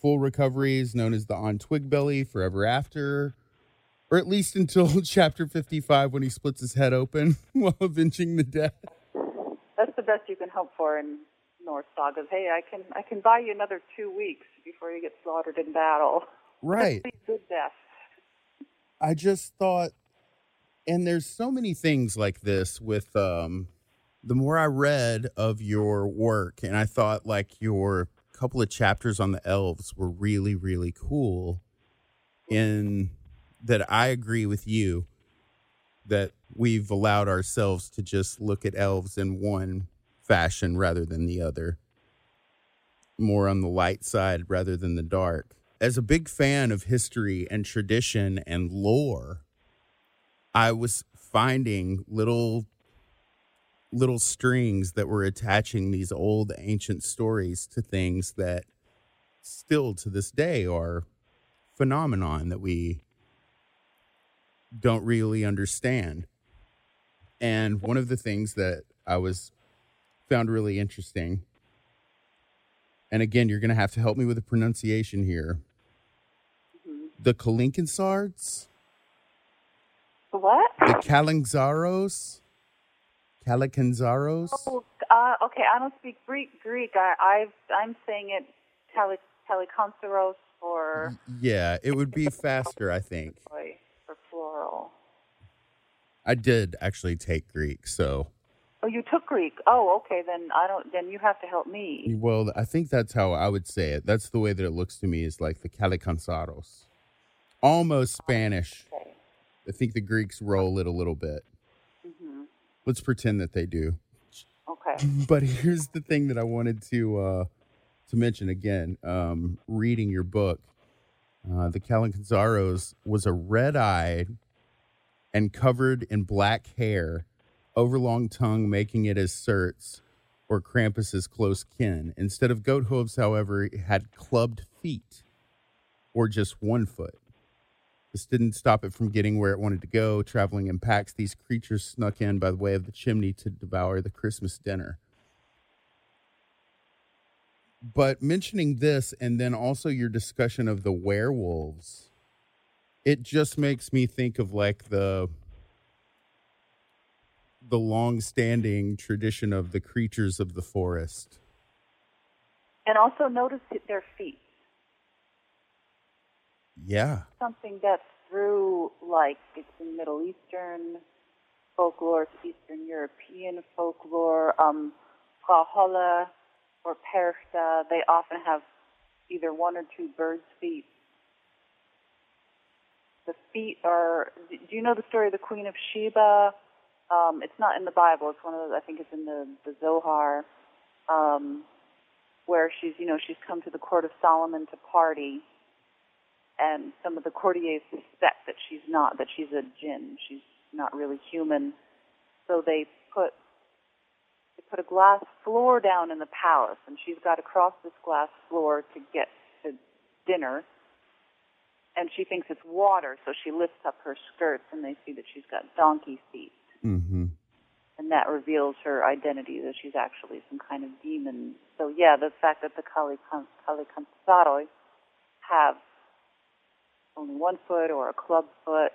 full recovery is known as the on twig belly forever after, or at least until *laughs* chapter fifty five when he splits his head open *laughs* while avenging the death. That's the best you can hope for in Norse sagas. Hey, I can I can buy you another two weeks before you get slaughtered in battle. *laughs* Right. Good death. I just thought, and there's so many things like this with um, the more I read of your work, and I thought like your couple of chapters on the elves were really, really cool. In that, I agree with you that we've allowed ourselves to just look at elves in one fashion rather than the other, more on the light side rather than the dark. as a big fan of history and tradition and lore, I was finding little little strings that were attaching these old ancient stories to things that still to this day are phenomenon that we don't really understand. And one of the things that I was found really interesting, and again, you're going to have to help me with the pronunciation here. Mm-hmm. The Kalinkinsards, what? the Kalinzaros, Kalikanzaros. Oh, uh, okay. I don't speak Greek. Greek. I, I've, I'm saying it tele, teleconceros or Yeah, it would be faster, I think. for plural. I did actually take Greek, so Oh, you took Greek. Oh, okay. Then I don't. Then you have to help me. well, I think that's how I would say it. That's the way that it looks to me is like the Calicanzaros. Almost Spanish. Okay. I think the Greeks roll it a little bit. Let's pretend that they do. Okay. *laughs* But here's the thing that I wanted to uh, to mention again. Um, reading your book, uh, the Kalinkanzaros was a red-eyed and covered in black hair, overlong tongue, making it as Certs or Krampus's close kin. Instead of goat hooves, however, it had clubbed feet, or just one foot. This didn't stop it from getting where it wanted to go. Traveling in packs, these creatures snuck in by the way of the chimney to devour the Christmas dinner. But mentioning this and then also your discussion of the werewolves, it just makes me think of like the the long-standing tradition of the creatures of the forest. And also notice their feet. Yeah. Something that's through like it's in Middle Eastern folklore, Eastern European folklore, um, Frau Holla or Perchta, they often have either one or two bird's feet. The feet are. Do you know the story of the Queen of Sheba? Um, it's not in the Bible. It's one of the. I think it's in the the Zohar, um, where she's you know she's come to the court of Solomon to party, and some of the courtiers suspect that she's not that she's a jinn. She's not really human, so they put they put a glass floor down in the palace, and she's got to cross this glass floor to get to dinner. And she thinks it's water, so she lifts up her skirts, and they see that she's got donkey feet, Mm-hmm. and that reveals her identity that she's actually some kind of demon. So yeah, the fact that the Kali Kalikantsaroi have only one foot or a club foot,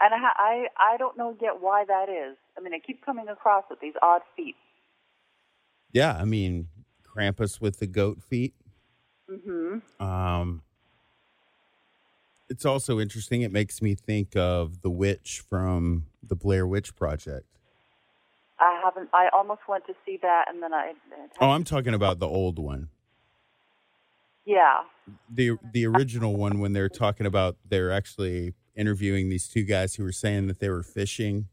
and I, I I don't know yet why that is. I mean, I keep coming across with these odd feet. Yeah, I mean Krampus with the goat feet. Mm-hmm. Um, it's also interesting. It makes me think of the witch from the Blair Witch Project. I haven't. I almost went to see that, and then I. Oh, I'm talking about the old one. Yeah. The the original one when they're talking about they're actually interviewing these two guys who were saying that they were fishing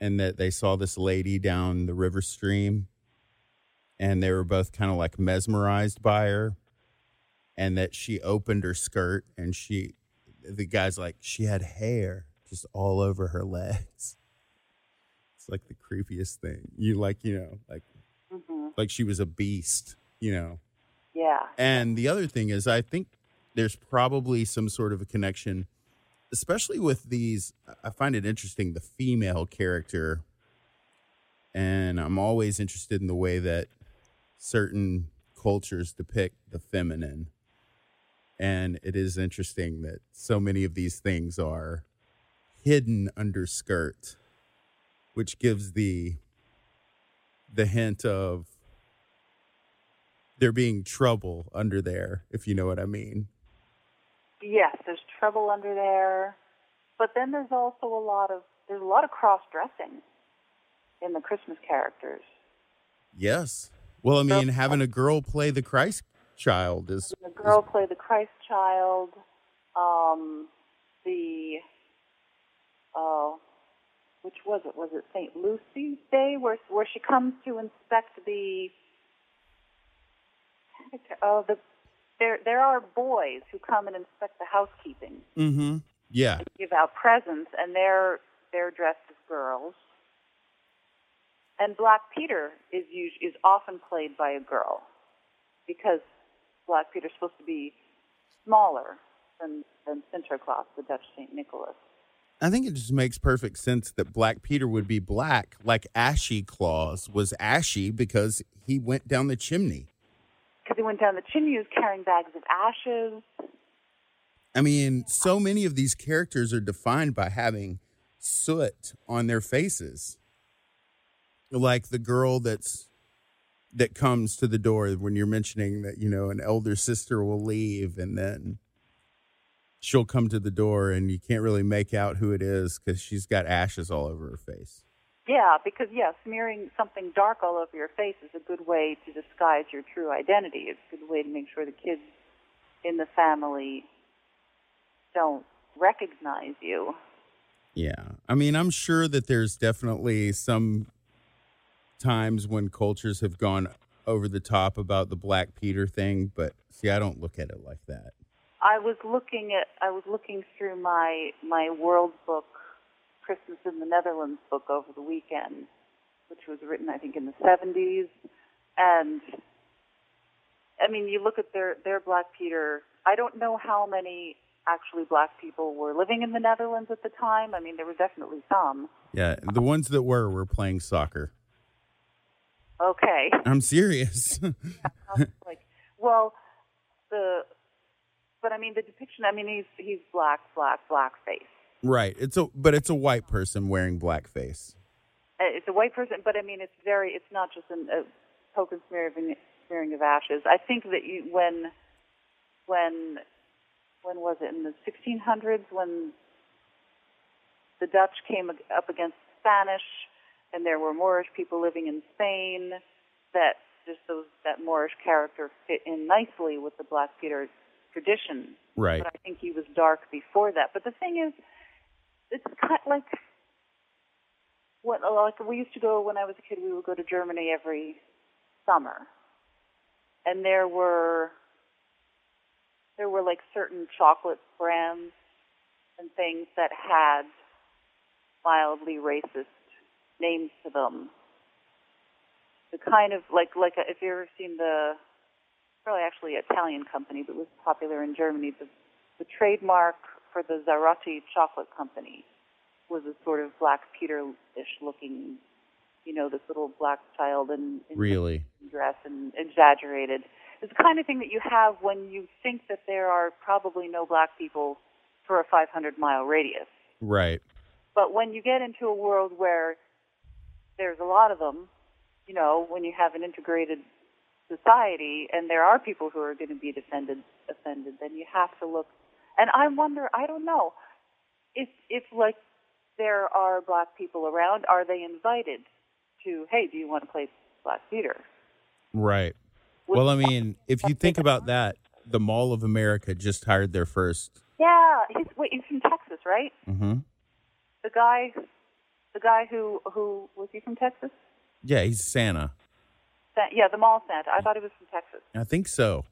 and that they saw this lady down the river stream and they were both kind of like mesmerized by her and that she opened her skirt and she the guy's like she had hair just all over her legs. It's like the creepiest thing. You like you know like hmm like she was a beast you know Yeah. and the other thing is, I think there's probably some sort of a connection, especially with these. I find it interesting, the female character. And I'm always interested in the way that certain cultures depict the feminine. And it is interesting that so many of these things are hidden under skirt, which gives the the hint of there being trouble under there, if you know what I mean. Yes, there's trouble under there, but then there's also a lot of there's a lot of cross dressing in the Christmas characters. Yes. Well, I mean, having a girl play the Christ child is The girl play the Christ child. Um, the oh, which was it? Was it Saint Lucy's Day, where where she comes to inspect the oh the there there are boys who come and inspect the housekeeping, Mm-hmm. Yeah. give out presents, and they're they're dressed as girls. And Black Peter is us- is often played by a girl because Black Peter's supposed to be smaller than than Sinterklaas, the Dutch Saint Nicholas. I think it just makes perfect sense that Black Peter would be black, like Ashy Claus was ashy because he went down the chimney. He went down the chimney, was carrying bags of ashes. I mean, so many of these characters are defined by having soot on their faces. Like the girl that's that comes to the door when you're mentioning that, you know, an elder sister will leave and then she'll come to the door and you can't really make out who it is because she's got ashes all over her face. Yeah, because yeah, smearing something dark all over your face is a good way to disguise your true identity. It's a good way to make sure the kids in the family don't recognize you. Yeah. I mean, I'm sure that there's definitely some times when cultures have gone over the top about the Black Peter thing, but see, I don't look at it like that. I was looking at I was looking through my my world book Christmas in the Netherlands book over the weekend, which was written I think in the 70s and I mean you look at their their Black Peter I don't know how many actually black people were living in the Netherlands at the time. I mean there were definitely some. Yeah. The ones that were were playing soccer. Okay. I'm serious. *laughs* like well the but I mean the depiction I mean he's he's black black black face. Right. It's a but it's a white person wearing blackface. Uh, it's a white person, but I mean, it's very, it's not just an, a token smearing, smearing of ashes. I think that you, when, when, when was it in the 1600s when the Dutch came up against the Spanish, and there were Moorish people living in Spain, that just those that Moorish character fit in nicely with the Black Peter tradition. Right. But I think he was dark before that. But the thing is, it's kind like what like we used to go when I was a kid. We would go to Germany every summer, and there were there were like certain chocolate brands and things that had mildly racist names to them. The kind of like like uh, if you ever seen the probably actually Italian company, but was popular in Germany. The the trademark for the Sarotti chocolate company was a sort of Black Peter-ish looking, you know, this little black child in, in Really? dress and exaggerated. It's the kind of thing that you have when you think that there are probably no black people for a 500 mile radius. Right. But when you get into a world where there's a lot of them, you know, when you have an integrated society and there are people who are going to be offended, offended, then you have to look. And I wonder, I don't know, if if like there are black people around, are they invited to? Hey, do you want to play Black Peter? Right. Well, I mean, if you think about that, the Mall of America just hired their first. Yeah, he's wait, he's from Texas, right? Mm-hmm. The guy, the guy who who was he from Texas? Yeah, he's Santa. Sa- Yeah, the mall Santa. I thought he was from Texas. I think so.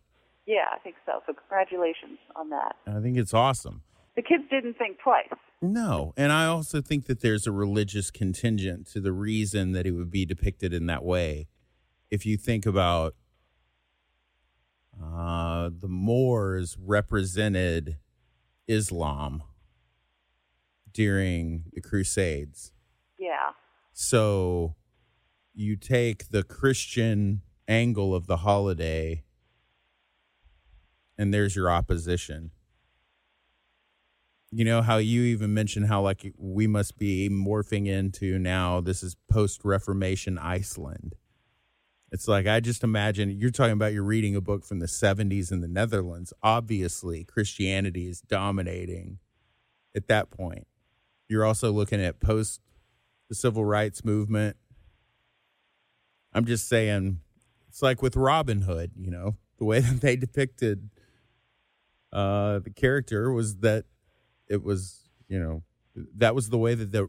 Yeah, I think so. So congratulations on that. I think it's awesome. The kids didn't think twice. No, and I also think that there's a religious contingent to the reason that it would be depicted in that way. If you think about uh, the Moors represented Islam during the Crusades. Yeah. So you take the Christian angle of the holiday, and there's your opposition. You know how you even mentioned how like we must be morphing into now this is post Reformation Iceland. It's like I just imagine you're talking about you're reading a book from the 70s in the Netherlands. Obviously, Christianity is dominating at that point. You're also looking at post the civil rights movement. I'm just saying it's like with Robin Hood, you know, the way *laughs* that they depicted uh the character was that it was, you know, that was the way that the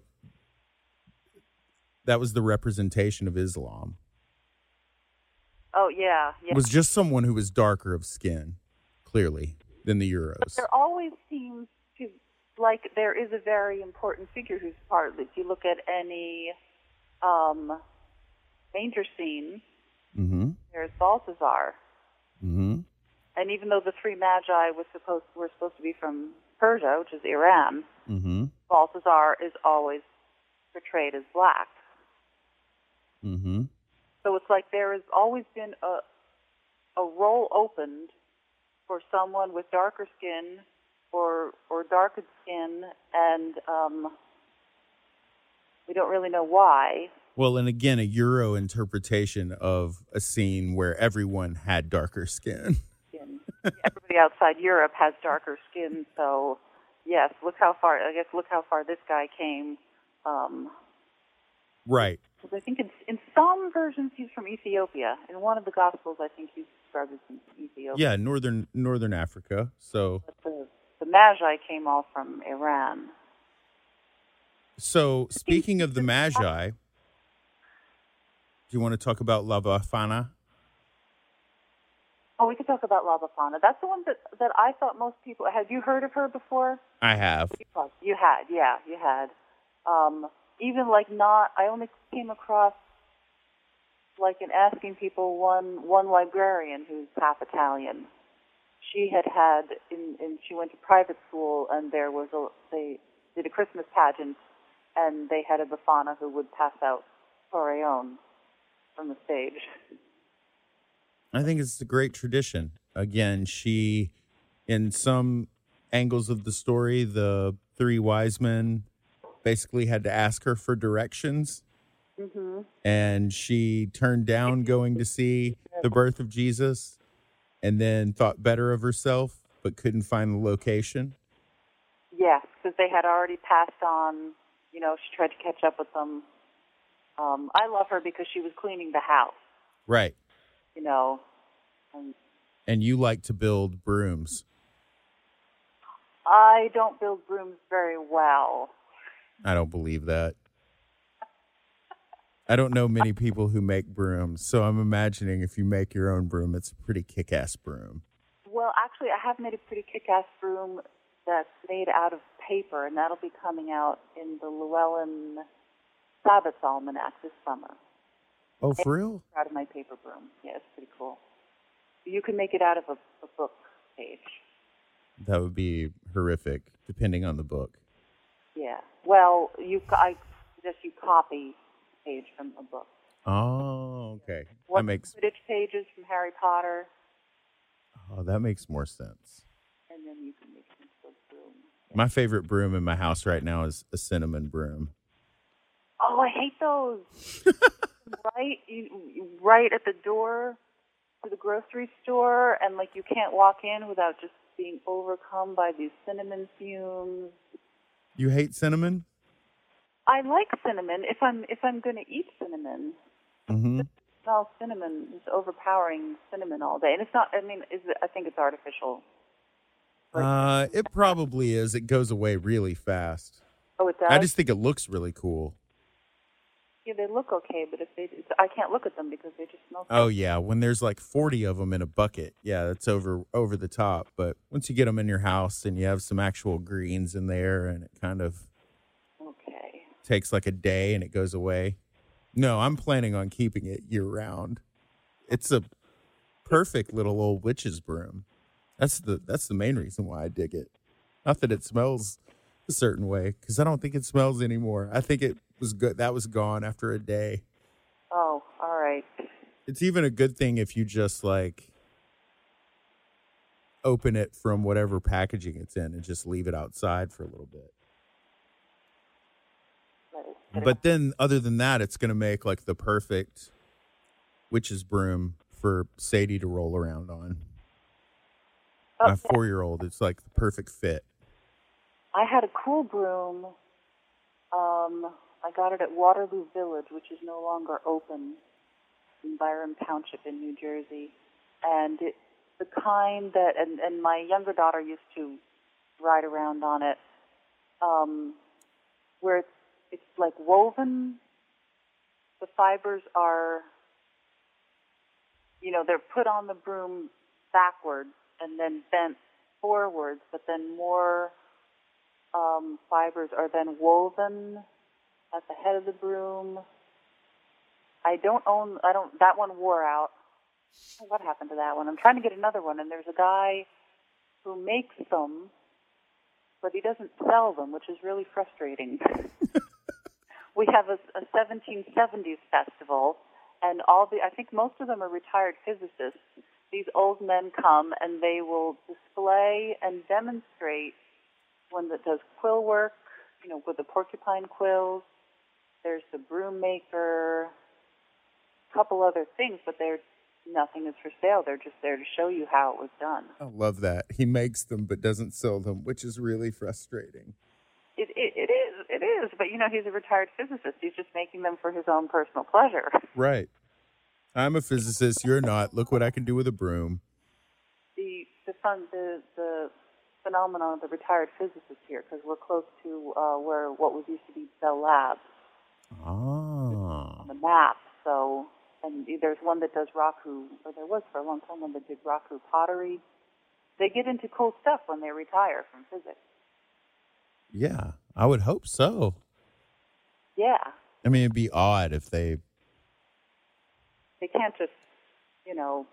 that was the representation of Islam. Oh yeah. Yeah. was just someone who was darker of skin. clearly, than the Euros. But There always seems to like there is a very important figure who's part of it. If you look at any um, manger scene, Mm-hmm. there's Balthazar, Mm-hmm. And even though the three magi was supposed were supposed to be from Persia, which is Iran, Mm-hmm. Balthazar is always portrayed as black. Mm-hmm. So it's like there has always been a a role opened for someone with darker skin or or darker skin, and um, we don't really know why. Well, and again, a Euro interpretation of a scene where everyone had darker skin. *laughs* Everybody outside Europe has darker skin, so yes, look how far. I guess look how far this guy came. Um, Right. 'cause I think in, in some versions he's from Ethiopia. In one of the Gospels, I think he's described as from Ethiopia. Yeah, northern northern Africa. So But the, the Magi came all from Iran. so speaking of the Magi, do you want to talk about La Befana? Oh, we could talk about La Befana. That's the one that, that I thought most people had. You heard of her before? I have. You had, yeah, you had. Um, even like not, I only came across like in asking people one one librarian who's half Italian. She had had in, in she went to private school and there was a they did a Christmas pageant and they had a Befana who would pass out torrone from the stage. *laughs* I think it's a great tradition. Again, she, in some angles of the story, the three wise men basically had to ask her for directions, Mm-hmm. and she turned down going to see the birth of Jesus, and then thought better of herself, but couldn't find the location. Yes, because they had already passed on. You know, she tried to catch up with them. Um, I love her because she was cleaning the house. Right. You know, and And you like to build brooms. I don't build brooms very well. I don't believe that. I don't know many people who make brooms, so I'm imagining if you make your own broom, it's a pretty kick ass broom. Well, actually, I have made a pretty kick-ass broom that's made out of paper, and that'll be coming out in the Llewellyn Sabbats Almanac this summer. Oh, for real? Out of my paper broom. Yeah, it's pretty cool. You can make it out of a, a book page. That would be horrific, depending on the book. Yeah. Well, you I suggest you copy a page from a book. Oh, okay. What That makes Quidditch pages from Harry Potter, oh, that makes more sense. and then you can make into a broom. My favorite broom in my house right now is a cinnamon broom. Oh, I hate those. *laughs* right, you, right at the door to the grocery store, and like you can't walk in without just being overcome by these cinnamon fumes. You hate cinnamon? I like cinnamon if I'm if I'm going to eat cinnamon. Mm-hmm. Smell cinnamon, it's overpowering cinnamon all day, and it's not. I mean, is it, I think it's artificial. Uh, it probably is. It goes away really fast. Oh, it does. I just think it looks really cool. Yeah, they look okay, but if they, I can't look at them because they just smell. Oh yeah, when there's like 40 of them in a bucket, yeah, that's over over the top. But once you get them in your house and you have some actual greens in there, and it kind of Okay. takes like a day and it goes away. No, I'm planning on keeping it year round. It's a perfect little old witch's broom. That's the that's the main reason why I dig it. Not that it smells a certain way, because I don't think it smells anymore. I think it was good. That was gone after a day. Oh, all right. It's even a good thing if you just like open it from whatever packaging it's in and just leave it outside for a little bit. But then, other than that, it's going to make like the perfect witch's broom for Sadie to roll around on. My four year old, it's like the perfect fit. I had a cool broom. Um, I got it at Waterloo Village, which is no longer open in Byram Township in New Jersey. And it, the kind that, and, and my younger daughter used to ride around on it, um, where it's, it's like woven. The fibers are, you know, they're put on the broom backwards and then bent forwards, but then more um, fibers are then woven at the head of the broom. I don't own. I don't. That one wore out. What happened to that one? I'm trying to get another one, and there's a guy who makes them, but he doesn't sell them, which is really frustrating. *laughs* we have a, a 1770s festival, and all the I think most of them are retired physicists. These old men come and they will display and demonstrate one that does quill work, you know, with the porcupine quills. There's the broom maker, a couple other things, but they're nothing is for sale. They're just there to show you how it was done. I love that. He makes them but doesn't sell them, which is really frustrating. It, it, it is, it is, but you know, he's a retired physicist. He's just making them for his own personal pleasure. *laughs* Right. I'm a physicist. You're not. Look what I can do with a broom. The the fun the the phenomenon of the retired physicist here, because we're close to uh, where what was used to be Bell Labs Ah. on the map. So, and there's one that does raku, or there was for a long time one that did raku pottery. They get into cool stuff when they retire from physics. Yeah, I would hope so. Yeah, I mean, it'd be odd if they they can't just, you know,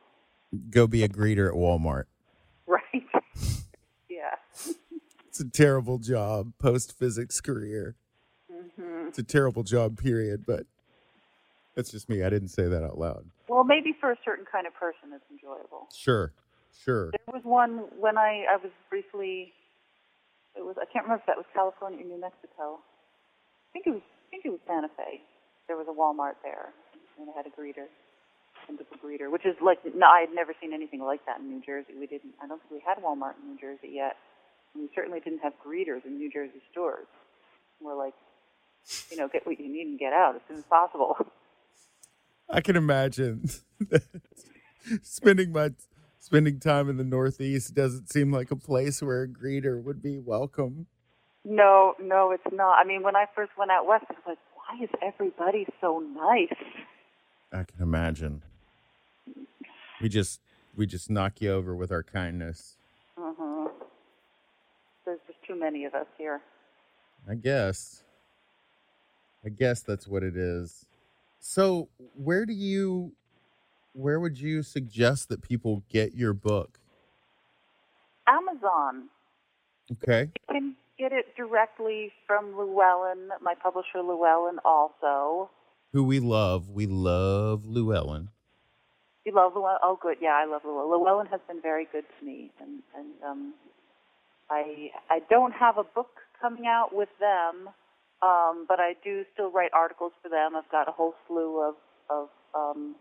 go be a greeter at Walmart. *laughs* right? *laughs* yeah. *laughs* It's a terrible job, post physics career. It's a terrible job, period. But that's just me. I didn't say that out loud. Well, maybe for a certain kind of person, it's enjoyable. Sure, sure. There was one when I I was briefly. It was I can't remember if that was California or New Mexico. I think it was I think it was Santa Fe. There was a Walmart there, and it had a greeter, a greeter, which is like no, I had never seen anything like that in New Jersey. We didn't. I don't think we had Walmart in New Jersey yet. And we certainly didn't have greeters in New Jersey stores. We're like, you know, get what you need and get out as soon as possible. *laughs* I can imagine *laughs* spending my spending time in the Northeast doesn't seem like a place where a greeter would be welcome. No, no, it's not. I mean, when I first went out west, I was like, why is everybody so nice? I can imagine. We just we just knock you over with our kindness. hmm There's just too many of us here. I guess. I guess that's what it is. So, where do you where would you suggest that people get your book? Amazon. Okay. You can get it directly from Llewellyn, my publisher Llewellyn also. Who we love. We love Llewellyn. You love Llewellyn? Oh, good. Yeah, I love Llewellyn. Llewellyn has been very good to me, and and um, I I don't have a book coming out with them, um, but I do still write articles for them. I've got a whole slew of of um,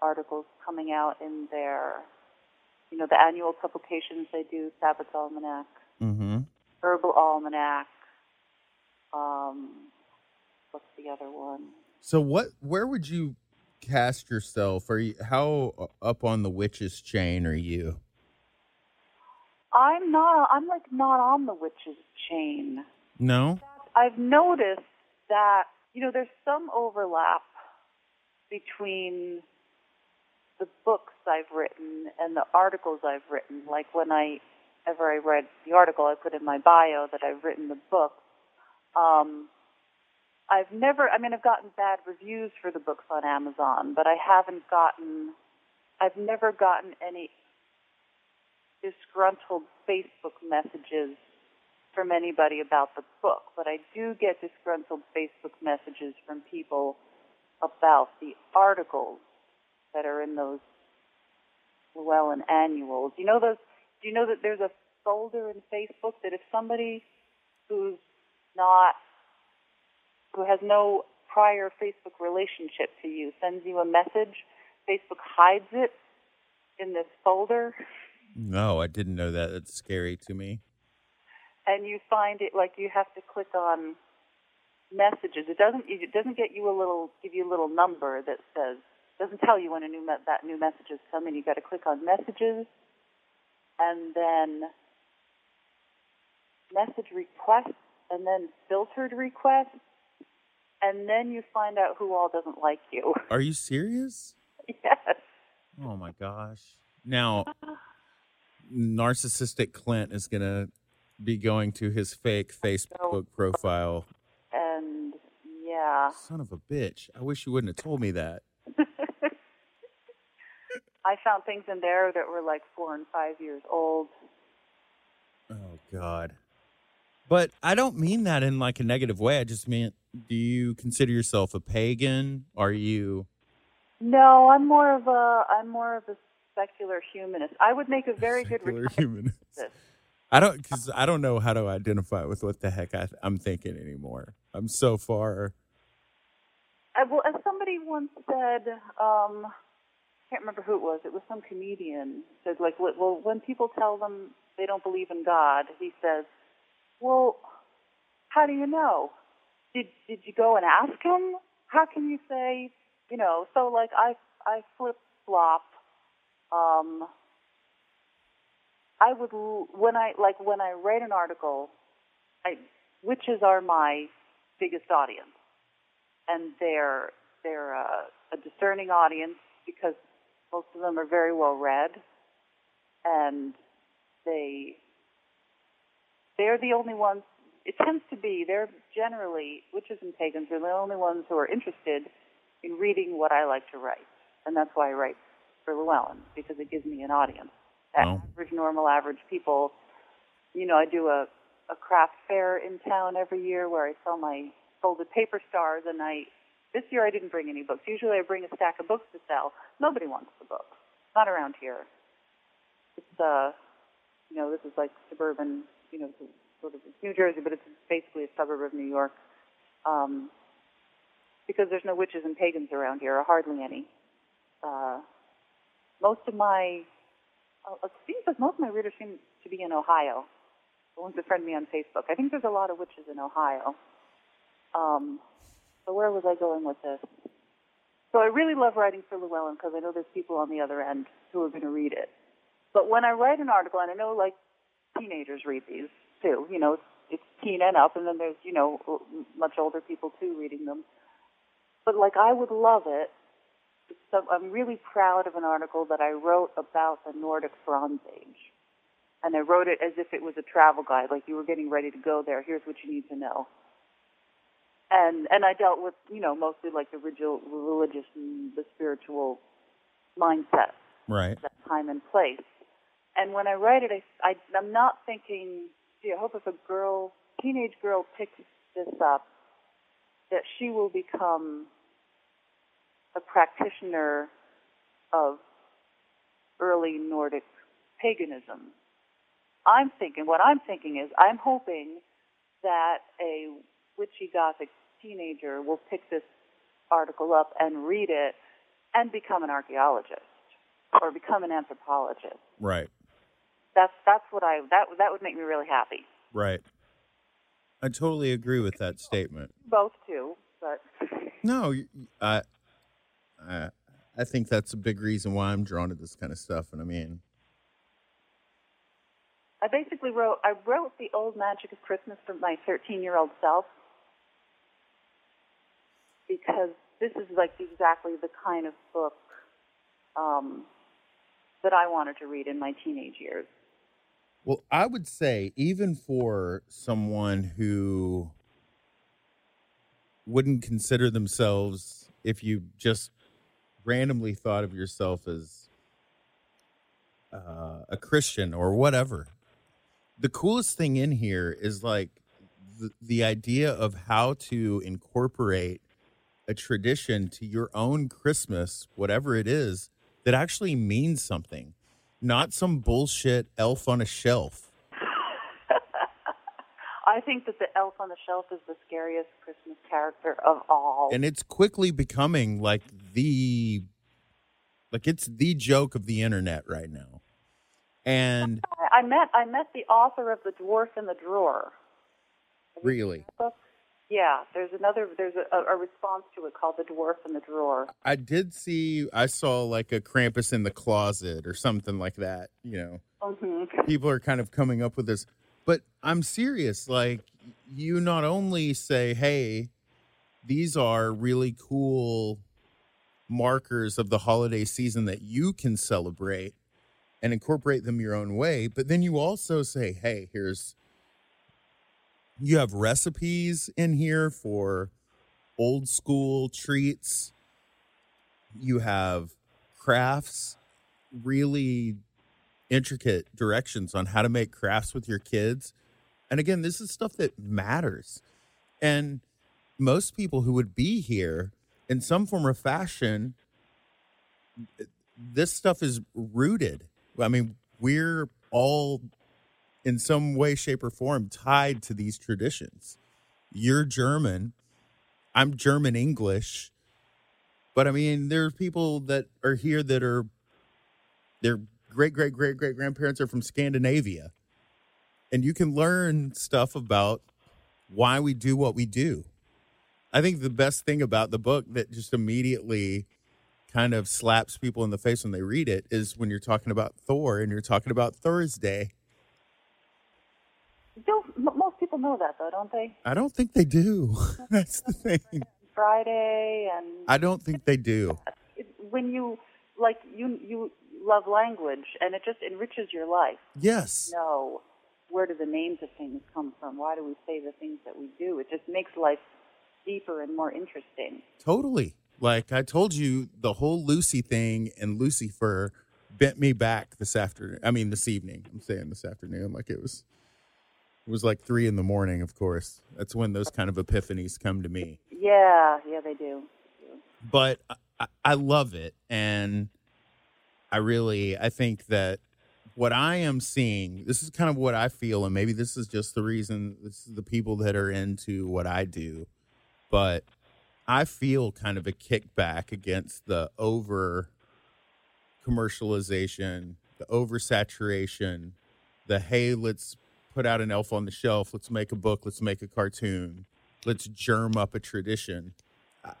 articles coming out in their, you know, the annual publications they do, Sabbats Almanac, Mm-hmm. Herbal Almanac. Um, what's the other one? So what where would you cast yourself? Are you how up on the witches chain are you? I'm not. I'm like not on the witches chain. No? I've noticed that you know there's some overlap between the books I've written and the articles I've written. Like when I ever I read the article, I put in my bio that I've written the book. Um, I've never. I mean, I've gotten bad reviews for the books on Amazon, but I haven't gotten. I've never gotten any disgruntled Facebook messages from anybody about the book, but I do get disgruntled Facebook messages from people about the articles that are in those Llewellyn annuals. You know those? Do you know that there's a folder in Facebook that if somebody who's not who has no prior Facebook relationship to you sends you a message, Facebook hides it in this folder. No, I didn't know that. That's scary to me. And you find it like you have to click on messages. It doesn't it doesn't get you a little give you a little number that says doesn't tell you when a new me- that new message has come in. You got to click on messages and then message requests and then filtered requests and then you find out who all doesn't like you. *laughs* Are you serious? yes. Oh my gosh. Now narcissistic Clint is gonna be going to his fake Facebook profile. And yeah, Son of a bitch! I wish you wouldn't have told me that. *laughs* I found things in there that were like four and five years old. Oh God. But I don't mean that in like a negative way. I just mean, do you consider yourself a pagan? Are you? No, I'm more of a I'm more of a secular humanist. I would make a very good Secular retirement humanist. I don't because I don't know how to identify with what the heck I, I'm thinking anymore. I'm so far. I, well, as somebody once said, um, I can't remember who it was. It was some comedian said, like, well, when people tell them they don't believe in God, he says, "Well, how do you know? Did did you go and ask him? How can you say, you know?" So, like, I I flip flop. Um, I would when I like when I write an article, I witches are my biggest audience and they're they're a, a discerning audience because most of them are very well read, and they they're the only ones. It tends to be they're generally witches and pagans are the only ones who are interested in reading what I like to write, and that's why I write for Llewellyn because it gives me an audience. Wow. Average, normal, average people. You know, I do a a craft fair in town every year where I sell my folded paper stars, and I this year I didn't bring any books. Usually I bring a stack of books to sell. Nobody wants the books. Not around here. It's uh, you know, this is like suburban, you know, sort of it's New Jersey, but it's basically a suburb of New York. Um, because there's no witches and pagans around here, or hardly any. Uh, most of my, uh, seems like most of my readers seem to be in Ohio. The ones that friend me on Facebook. I think there's a lot of witches in Ohio. Um, so where was I going with this? So I really love writing for Llewellyn because I know there's people on the other end who are going to read it. But when I write an article, and I know like teenagers read these too, you know, it's, it's teen and up, and then there's you know much older people too reading them. But like I would love it. So I'm really proud of an article that I wrote about the Nordic Bronze Age, and I wrote it as if it was a travel guide, like you were getting ready to go there. Here's what you need to know and and I dealt with you know mostly like the religious, religious and the spiritual mindset, Right. that time and place. And when I write it, I, I I'm not thinking, gee, I hope if a girl, teenage girl, picks this up, that she will become a practitioner of early Nordic paganism. I'm thinking, what I'm thinking is, I'm hoping that a witchy gothic teenager will pick this article up and read it and become an archaeologist or become an anthropologist. Right. That's that's what I that that would make me really happy. Right. I totally agree with that statement. Both too, but No, I, I, I think that's a big reason why I'm drawn to this kind of stuff. And I mean, I basically wrote I wrote the old magic of Christmas for my 13 year old self because this is like exactly the kind of book um, that I wanted to read in my teenage years. well, I would say even for someone who wouldn't consider themselves, if you just randomly thought of yourself as uh, a Christian or whatever, the coolest thing in here is like the, the idea of how to incorporate a tradition to your own Christmas, whatever it is, that actually means something, not some bullshit elf on a shelf. I think that the elf on the shelf is the scariest Christmas character of all. And it's quickly becoming like the like it's the joke of the internet right now. And I I met I met the author of The Dwarf in the Drawer. really. Yeah, there's another there's a, a response to it called The Dwarf in the Drawer. I did see I saw like a Krampus in the closet or something like that, you know. hmm people are kind of coming up with this but i'm serious like you not only say hey these are really cool markers of the holiday season that you can celebrate and incorporate them your own way. But then you also say, hey, here's, you have recipes in here for old school treats. You have crafts, really intricate directions on how to make crafts with your kids. And again, this is stuff that matters. And most people who would be here in some form or fashion, this stuff is rooted. I mean, we're all in some way, shape, or form tied to these traditions. You're German. I'm German English. But I mean, there are people that are here that are their great great great great grandparents are from Scandinavia. And you can learn stuff about why we do what we do. I think the best thing about the book that just immediately kind of slaps people in the face when they read it is when you're talking about Thor and you're talking about Thursday. Don't, m- most people know that, though, don't they? I don't think they do. *laughs* That's the *laughs* thing. Friday and I don't think they do. *laughs* when you like you you love language and it just enriches your life. Yes. No, where do the names of things come from? Why do we say the things that we do? It just makes life deeper and more interesting. Totally. Like I told you, the whole Lucy thing and Lucifer bent me back this afternoon. I mean, this evening. I'm saying this afternoon, like it was. It was like three in the morning. Of course, that's when those kind of epiphanies come to me. Yeah, yeah, they do. But I- I, I love it, and I really, I think that what I am seeing, this is kind of what I feel, and maybe this is just the reason. This is the people that are into what I do, but I feel kind of a kickback against the over commercialization, the oversaturation, the hey, let's put out an elf on the shelf, let's make a book, let's make a cartoon, let's germ up a tradition.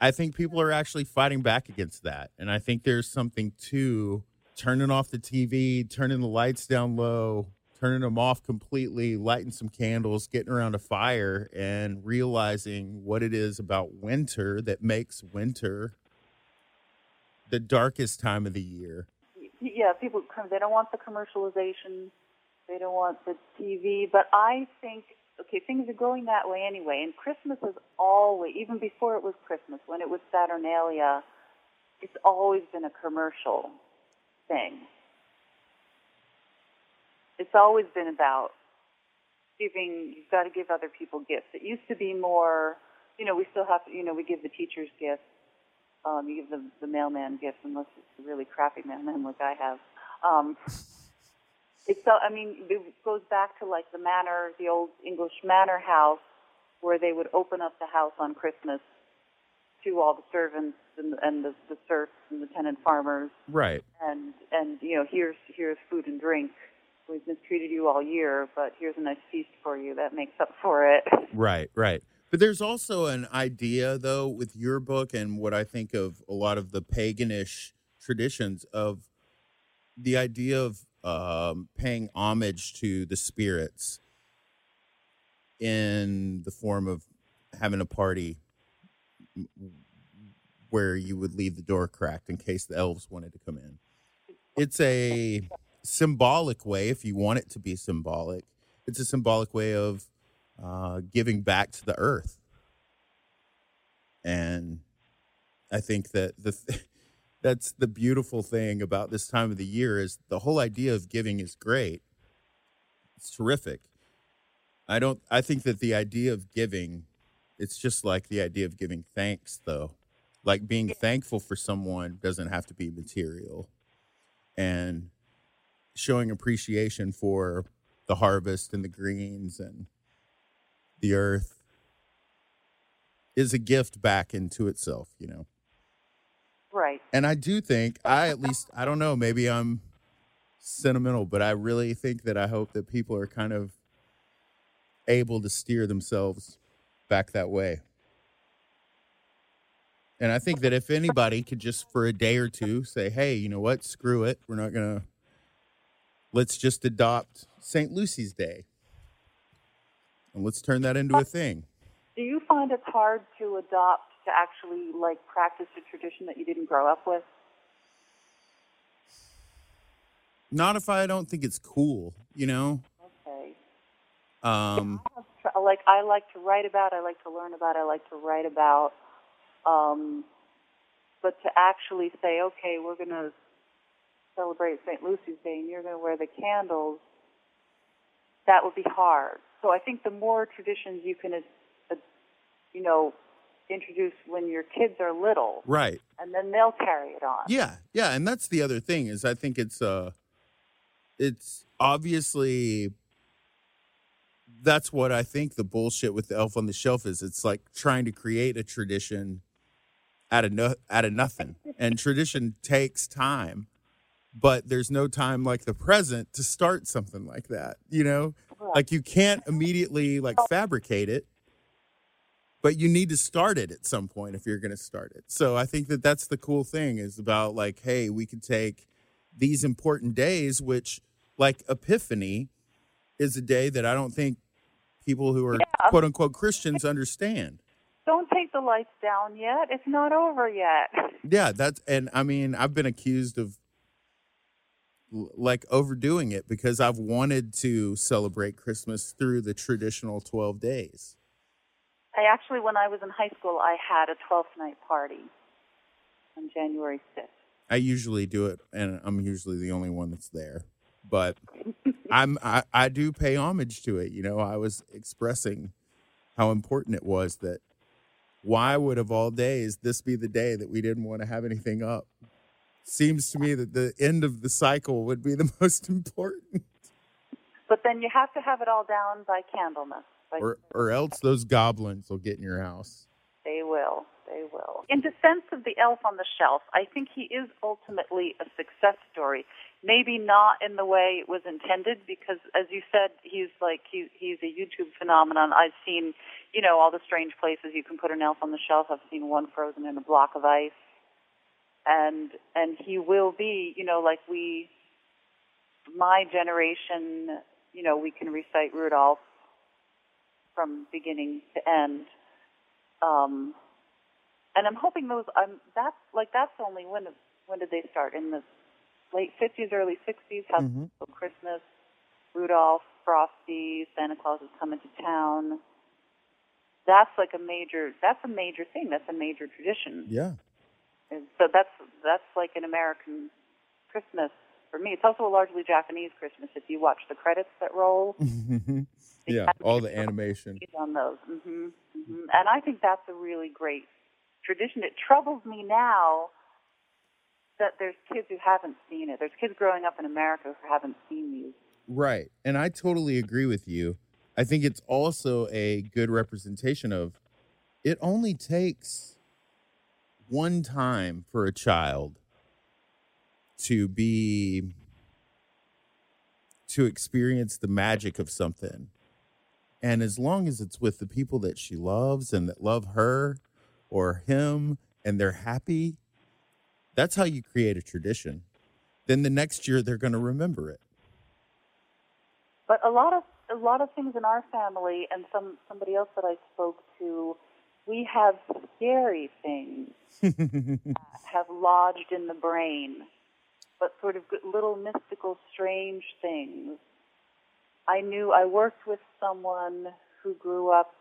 I think people are actually fighting back against that. And I think there's something to turning off the TV, turning the lights down low, turning them off completely, lighting some candles, getting around a fire, and realizing what it is about winter that makes winter the darkest time of the year. Yeah, people come. They don't want the commercialization. They don't want the TV. But I think okay, things are going that way anyway. And Christmas is always, even before it was Christmas, when it was Saturnalia, it's always been a commercial thing. It's always been about giving. You've got to give other people gifts. It used to be more. You know, we still have to. You know, we give the teachers gifts. Um, you give the, the mailman gifts, unless it's a really crappy mailman like I have. Um, it's so. I mean, it goes back to like the manor, the old English manor house, where they would open up the house on Christmas to all the servants and, and the, the serfs and the tenant farmers, Right. and and you know, here's here's food and drink. We've mistreated you all year, but here's a nice feast for you that makes up for it. *laughs* Right, right. But there's also an idea, though, with your book and what I think of a lot of the paganish traditions of the idea of um, paying homage to the spirits in the form of having a party where you would leave the door cracked in case the elves wanted to come in. It's a symbolic way, if you want it to be symbolic, it's a symbolic way of uh, giving back to the earth. And I think that the th- *laughs* that's the beautiful thing about this time of the year is the whole idea of giving is great. It's terrific. I don't I think that the idea of giving it's just like the idea of giving thanks though. Like being thankful for someone doesn't have to be material. And showing appreciation for the harvest and the greens and the earth is a gift back into itself, you know. Right. And I do think I at least I don't know, maybe I'm sentimental, but I really think that I hope that people are kind of able to steer themselves back that way. And I think that if anybody could just for a day or two say, "Hey, you know what? Screw it. We're not going to let's just adopt St. Lucy's Day." And let's turn that into a thing. Do you find it's hard to adopt to actually like practice a tradition that you didn't grow up with? Not if I don't think it's cool, you know? Okay. Um, Like I like to write about, I like to learn about, I like to write about. Um, but to actually say, okay, we're going to celebrate St. Lucy's Day and you're going to wear the candles, that would be hard. So I think the more traditions you can, uh, you know, introduce when your kids are little, right. and then they'll carry it on. Yeah, yeah, and that's the other thing is I think it's uh it's obviously that's what I think the bullshit with the elf on the shelf is. It's like trying to create a tradition out of no, out of nothing. And *laughs* tradition takes time. But there's no time like the present to start something like that, you know? Like you can't immediately like fabricate it, but you need to start it at some point if you're going to start it. So I think that that's the cool thing is about like, hey, we could take these important days, which like Epiphany is a day that I don't think people who are Yeah. quote unquote Christians understand. Don't take the lights down yet. It's not over yet. *laughs* Yeah, that's and I mean I've been accused of like overdoing it because I've wanted to celebrate Christmas through the traditional 12 days. I actually, when I was in high school, I had a 12th night party on January 6th. I usually do it and I'm usually the only one that's there. But I'm I, I do pay homage to it, you know. I was expressing how important it was that why would of all days this be the day that we didn't want to have anything up? Seems to me that the end of the cycle would be the *laughs* most important. But then you have to have it all down by Candlemas. By or or else those goblins will get in your house. They will. They will. In defense of the elf on the shelf, I think he is ultimately a success story. Maybe not in the way it was intended, because as you said, he's like he, he's a YouTube phenomenon. I've seen, you know, all the strange places you can put an elf on the shelf. I've seen one frozen in a block of ice, and and he will be, you know, like we, my generation, you know, we can recite Rudolph from beginning to end. Um, and I'm hoping those. Um, that's like that's only when when did they start in the late 50s, early 60s? How Mhm. Christmas, Rudolph, Frosty, Santa Claus is coming to town. That's like a major. That's a major thing. That's a major tradition. Yeah. And so that's that's like an American Christmas for me. It's also a largely Japanese Christmas. If you watch the credits that roll, *laughs* yeah, all the animation. on those. hmm hmm And I think that's a really great tradition. It troubles me now that there's kids who haven't seen it. There's kids growing up in America who haven't seen these. Right. And I totally agree with you. I think it's also a good representation of it only takes one time for a child to be to experience the magic of something. And as long as it's with the people that she loves and that love her or him and they're happy, that's how you create a tradition. Then the next year they're going to remember it. But a lot of a lot of things in our family and some somebody else that I spoke to, we have scary things *laughs* have lodged in the brain, but sort of little mystical, strange things. I knew I worked with someone who grew up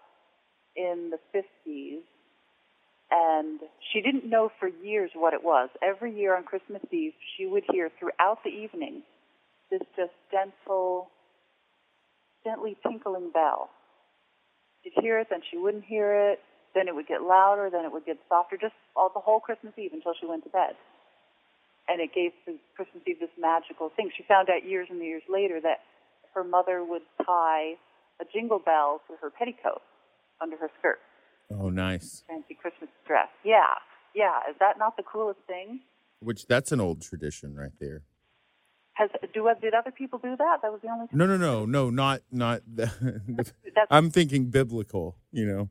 in the 50s, and she didn't know for years what it was. Every year on Christmas Eve, she would hear throughout the evening this just gentle, gently tinkling bell. She'd hear it, then she wouldn't hear it, then it would get louder, then it would get softer, just all the whole Christmas Eve until she went to bed. And it gave Christmas Eve this magical thing. She found out years and years later that her mother would tie a jingle bell to her petticoat under her skirt, Oh, nice. fancy Christmas dress. Yeah, yeah. Is that not the coolest thing? Which that's an old tradition right there. Has do uh, did other people do that? That was the only. No, no, no, no, not not. The, *laughs* That's- I'm thinking biblical. You know,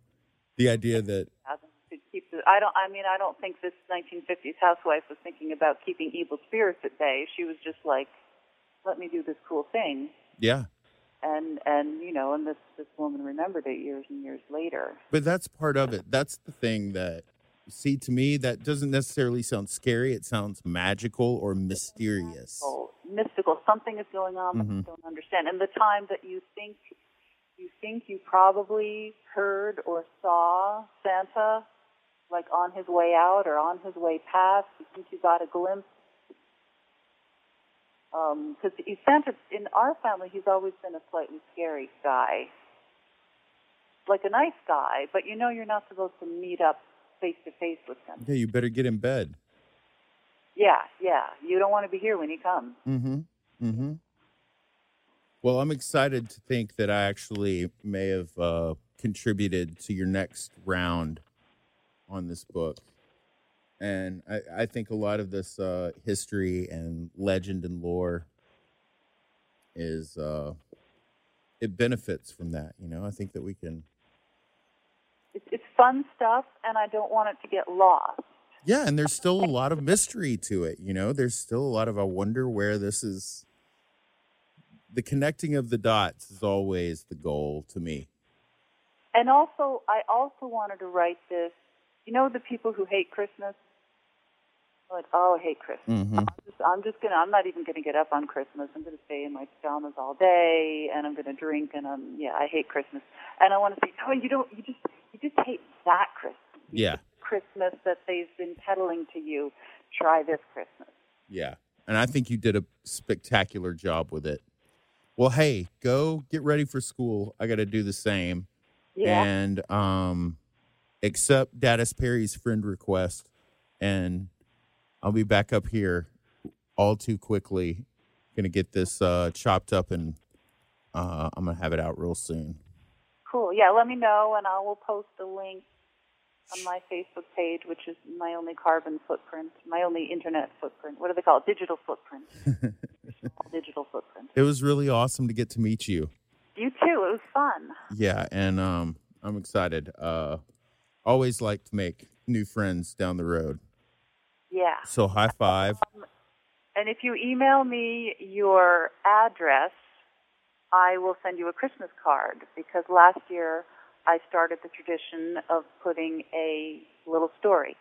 the idea that to keep the, I don't. I mean, I don't think this 1950s housewife was thinking about keeping evil spirits at bay. She was just like, "Let me do this cool thing," yeah. And and you know, and this this woman remembered it years and years later. But that's part of it. That's the thing that see to me that doesn't necessarily sound scary. It sounds magical or mysterious. Oh, mystical. Something is going on, but you Mhm. don't understand. And the time that you think you think you probably heard or saw Santa, like on his way out or on his way past, you think you got a glimpse. Because um, Santa, in our family, he's always been a slightly scary guy, like a nice guy, but you know you're not supposed to meet up face to face with him. Yeah, you better get in bed. Yeah, yeah. You don't want to be here when he comes. Mm-hmm. Mm-hmm. Well, I'm excited to think that I actually may have uh, contributed to your next round on this book. And I, I think a lot of this uh, history and legend and lore is uh, it benefits from that. You know, I think that we can. It's, it's fun stuff, and I don't want it to get lost. Yeah, and there's still a lot of mystery to it. You know, there's still a lot of I wonder where this is. The connecting of the dots is always the goal to me. And also, I also wanted to write this. You know, the people who hate Christmas, like, oh, I hate Christmas. Mm-hmm. I'm just, I'm just gonna. I'm not even gonna get up on Christmas. I'm gonna stay in my pajamas all day, and I'm gonna drink, and I'm yeah, I hate Christmas. And I want to say, no, you don't. You just, you just hate that Christmas. Yeah, Christmas that they've been peddling to you. Try this Christmas. yeah. And I think you did a spectacular job with it. Well, hey, go get ready for school. I got to do the same. Yeah. And um, accept Daddis Perry's friend request, and I'll be back up here all too quickly. Gonna get this uh, chopped up, and uh, I'm gonna have it out real soon. Cool. Yeah, let me know, and I will post a link on my Facebook page, which is my only carbon footprint, my only internet footprint. What do they call it? Digital footprint. *laughs* Digital footprint. It was really awesome to get to meet you. You too. It was fun. Yeah, and um, I'm excited. Uh, always like to make new friends down the road. Yeah. So high five. And if you email me your address, I will send you a Christmas card because last year I started the tradition of putting a little story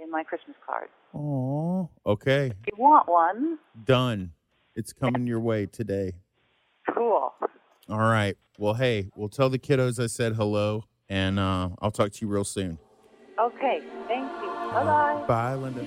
in my Christmas card. Oh, okay, If you want one, done. It's coming your way today. cool. All right. Well, hey, we'll tell the kiddos I said hello, and uh, I'll talk to you real soon. Okay, thank you. Bye bye. Bye, Linda.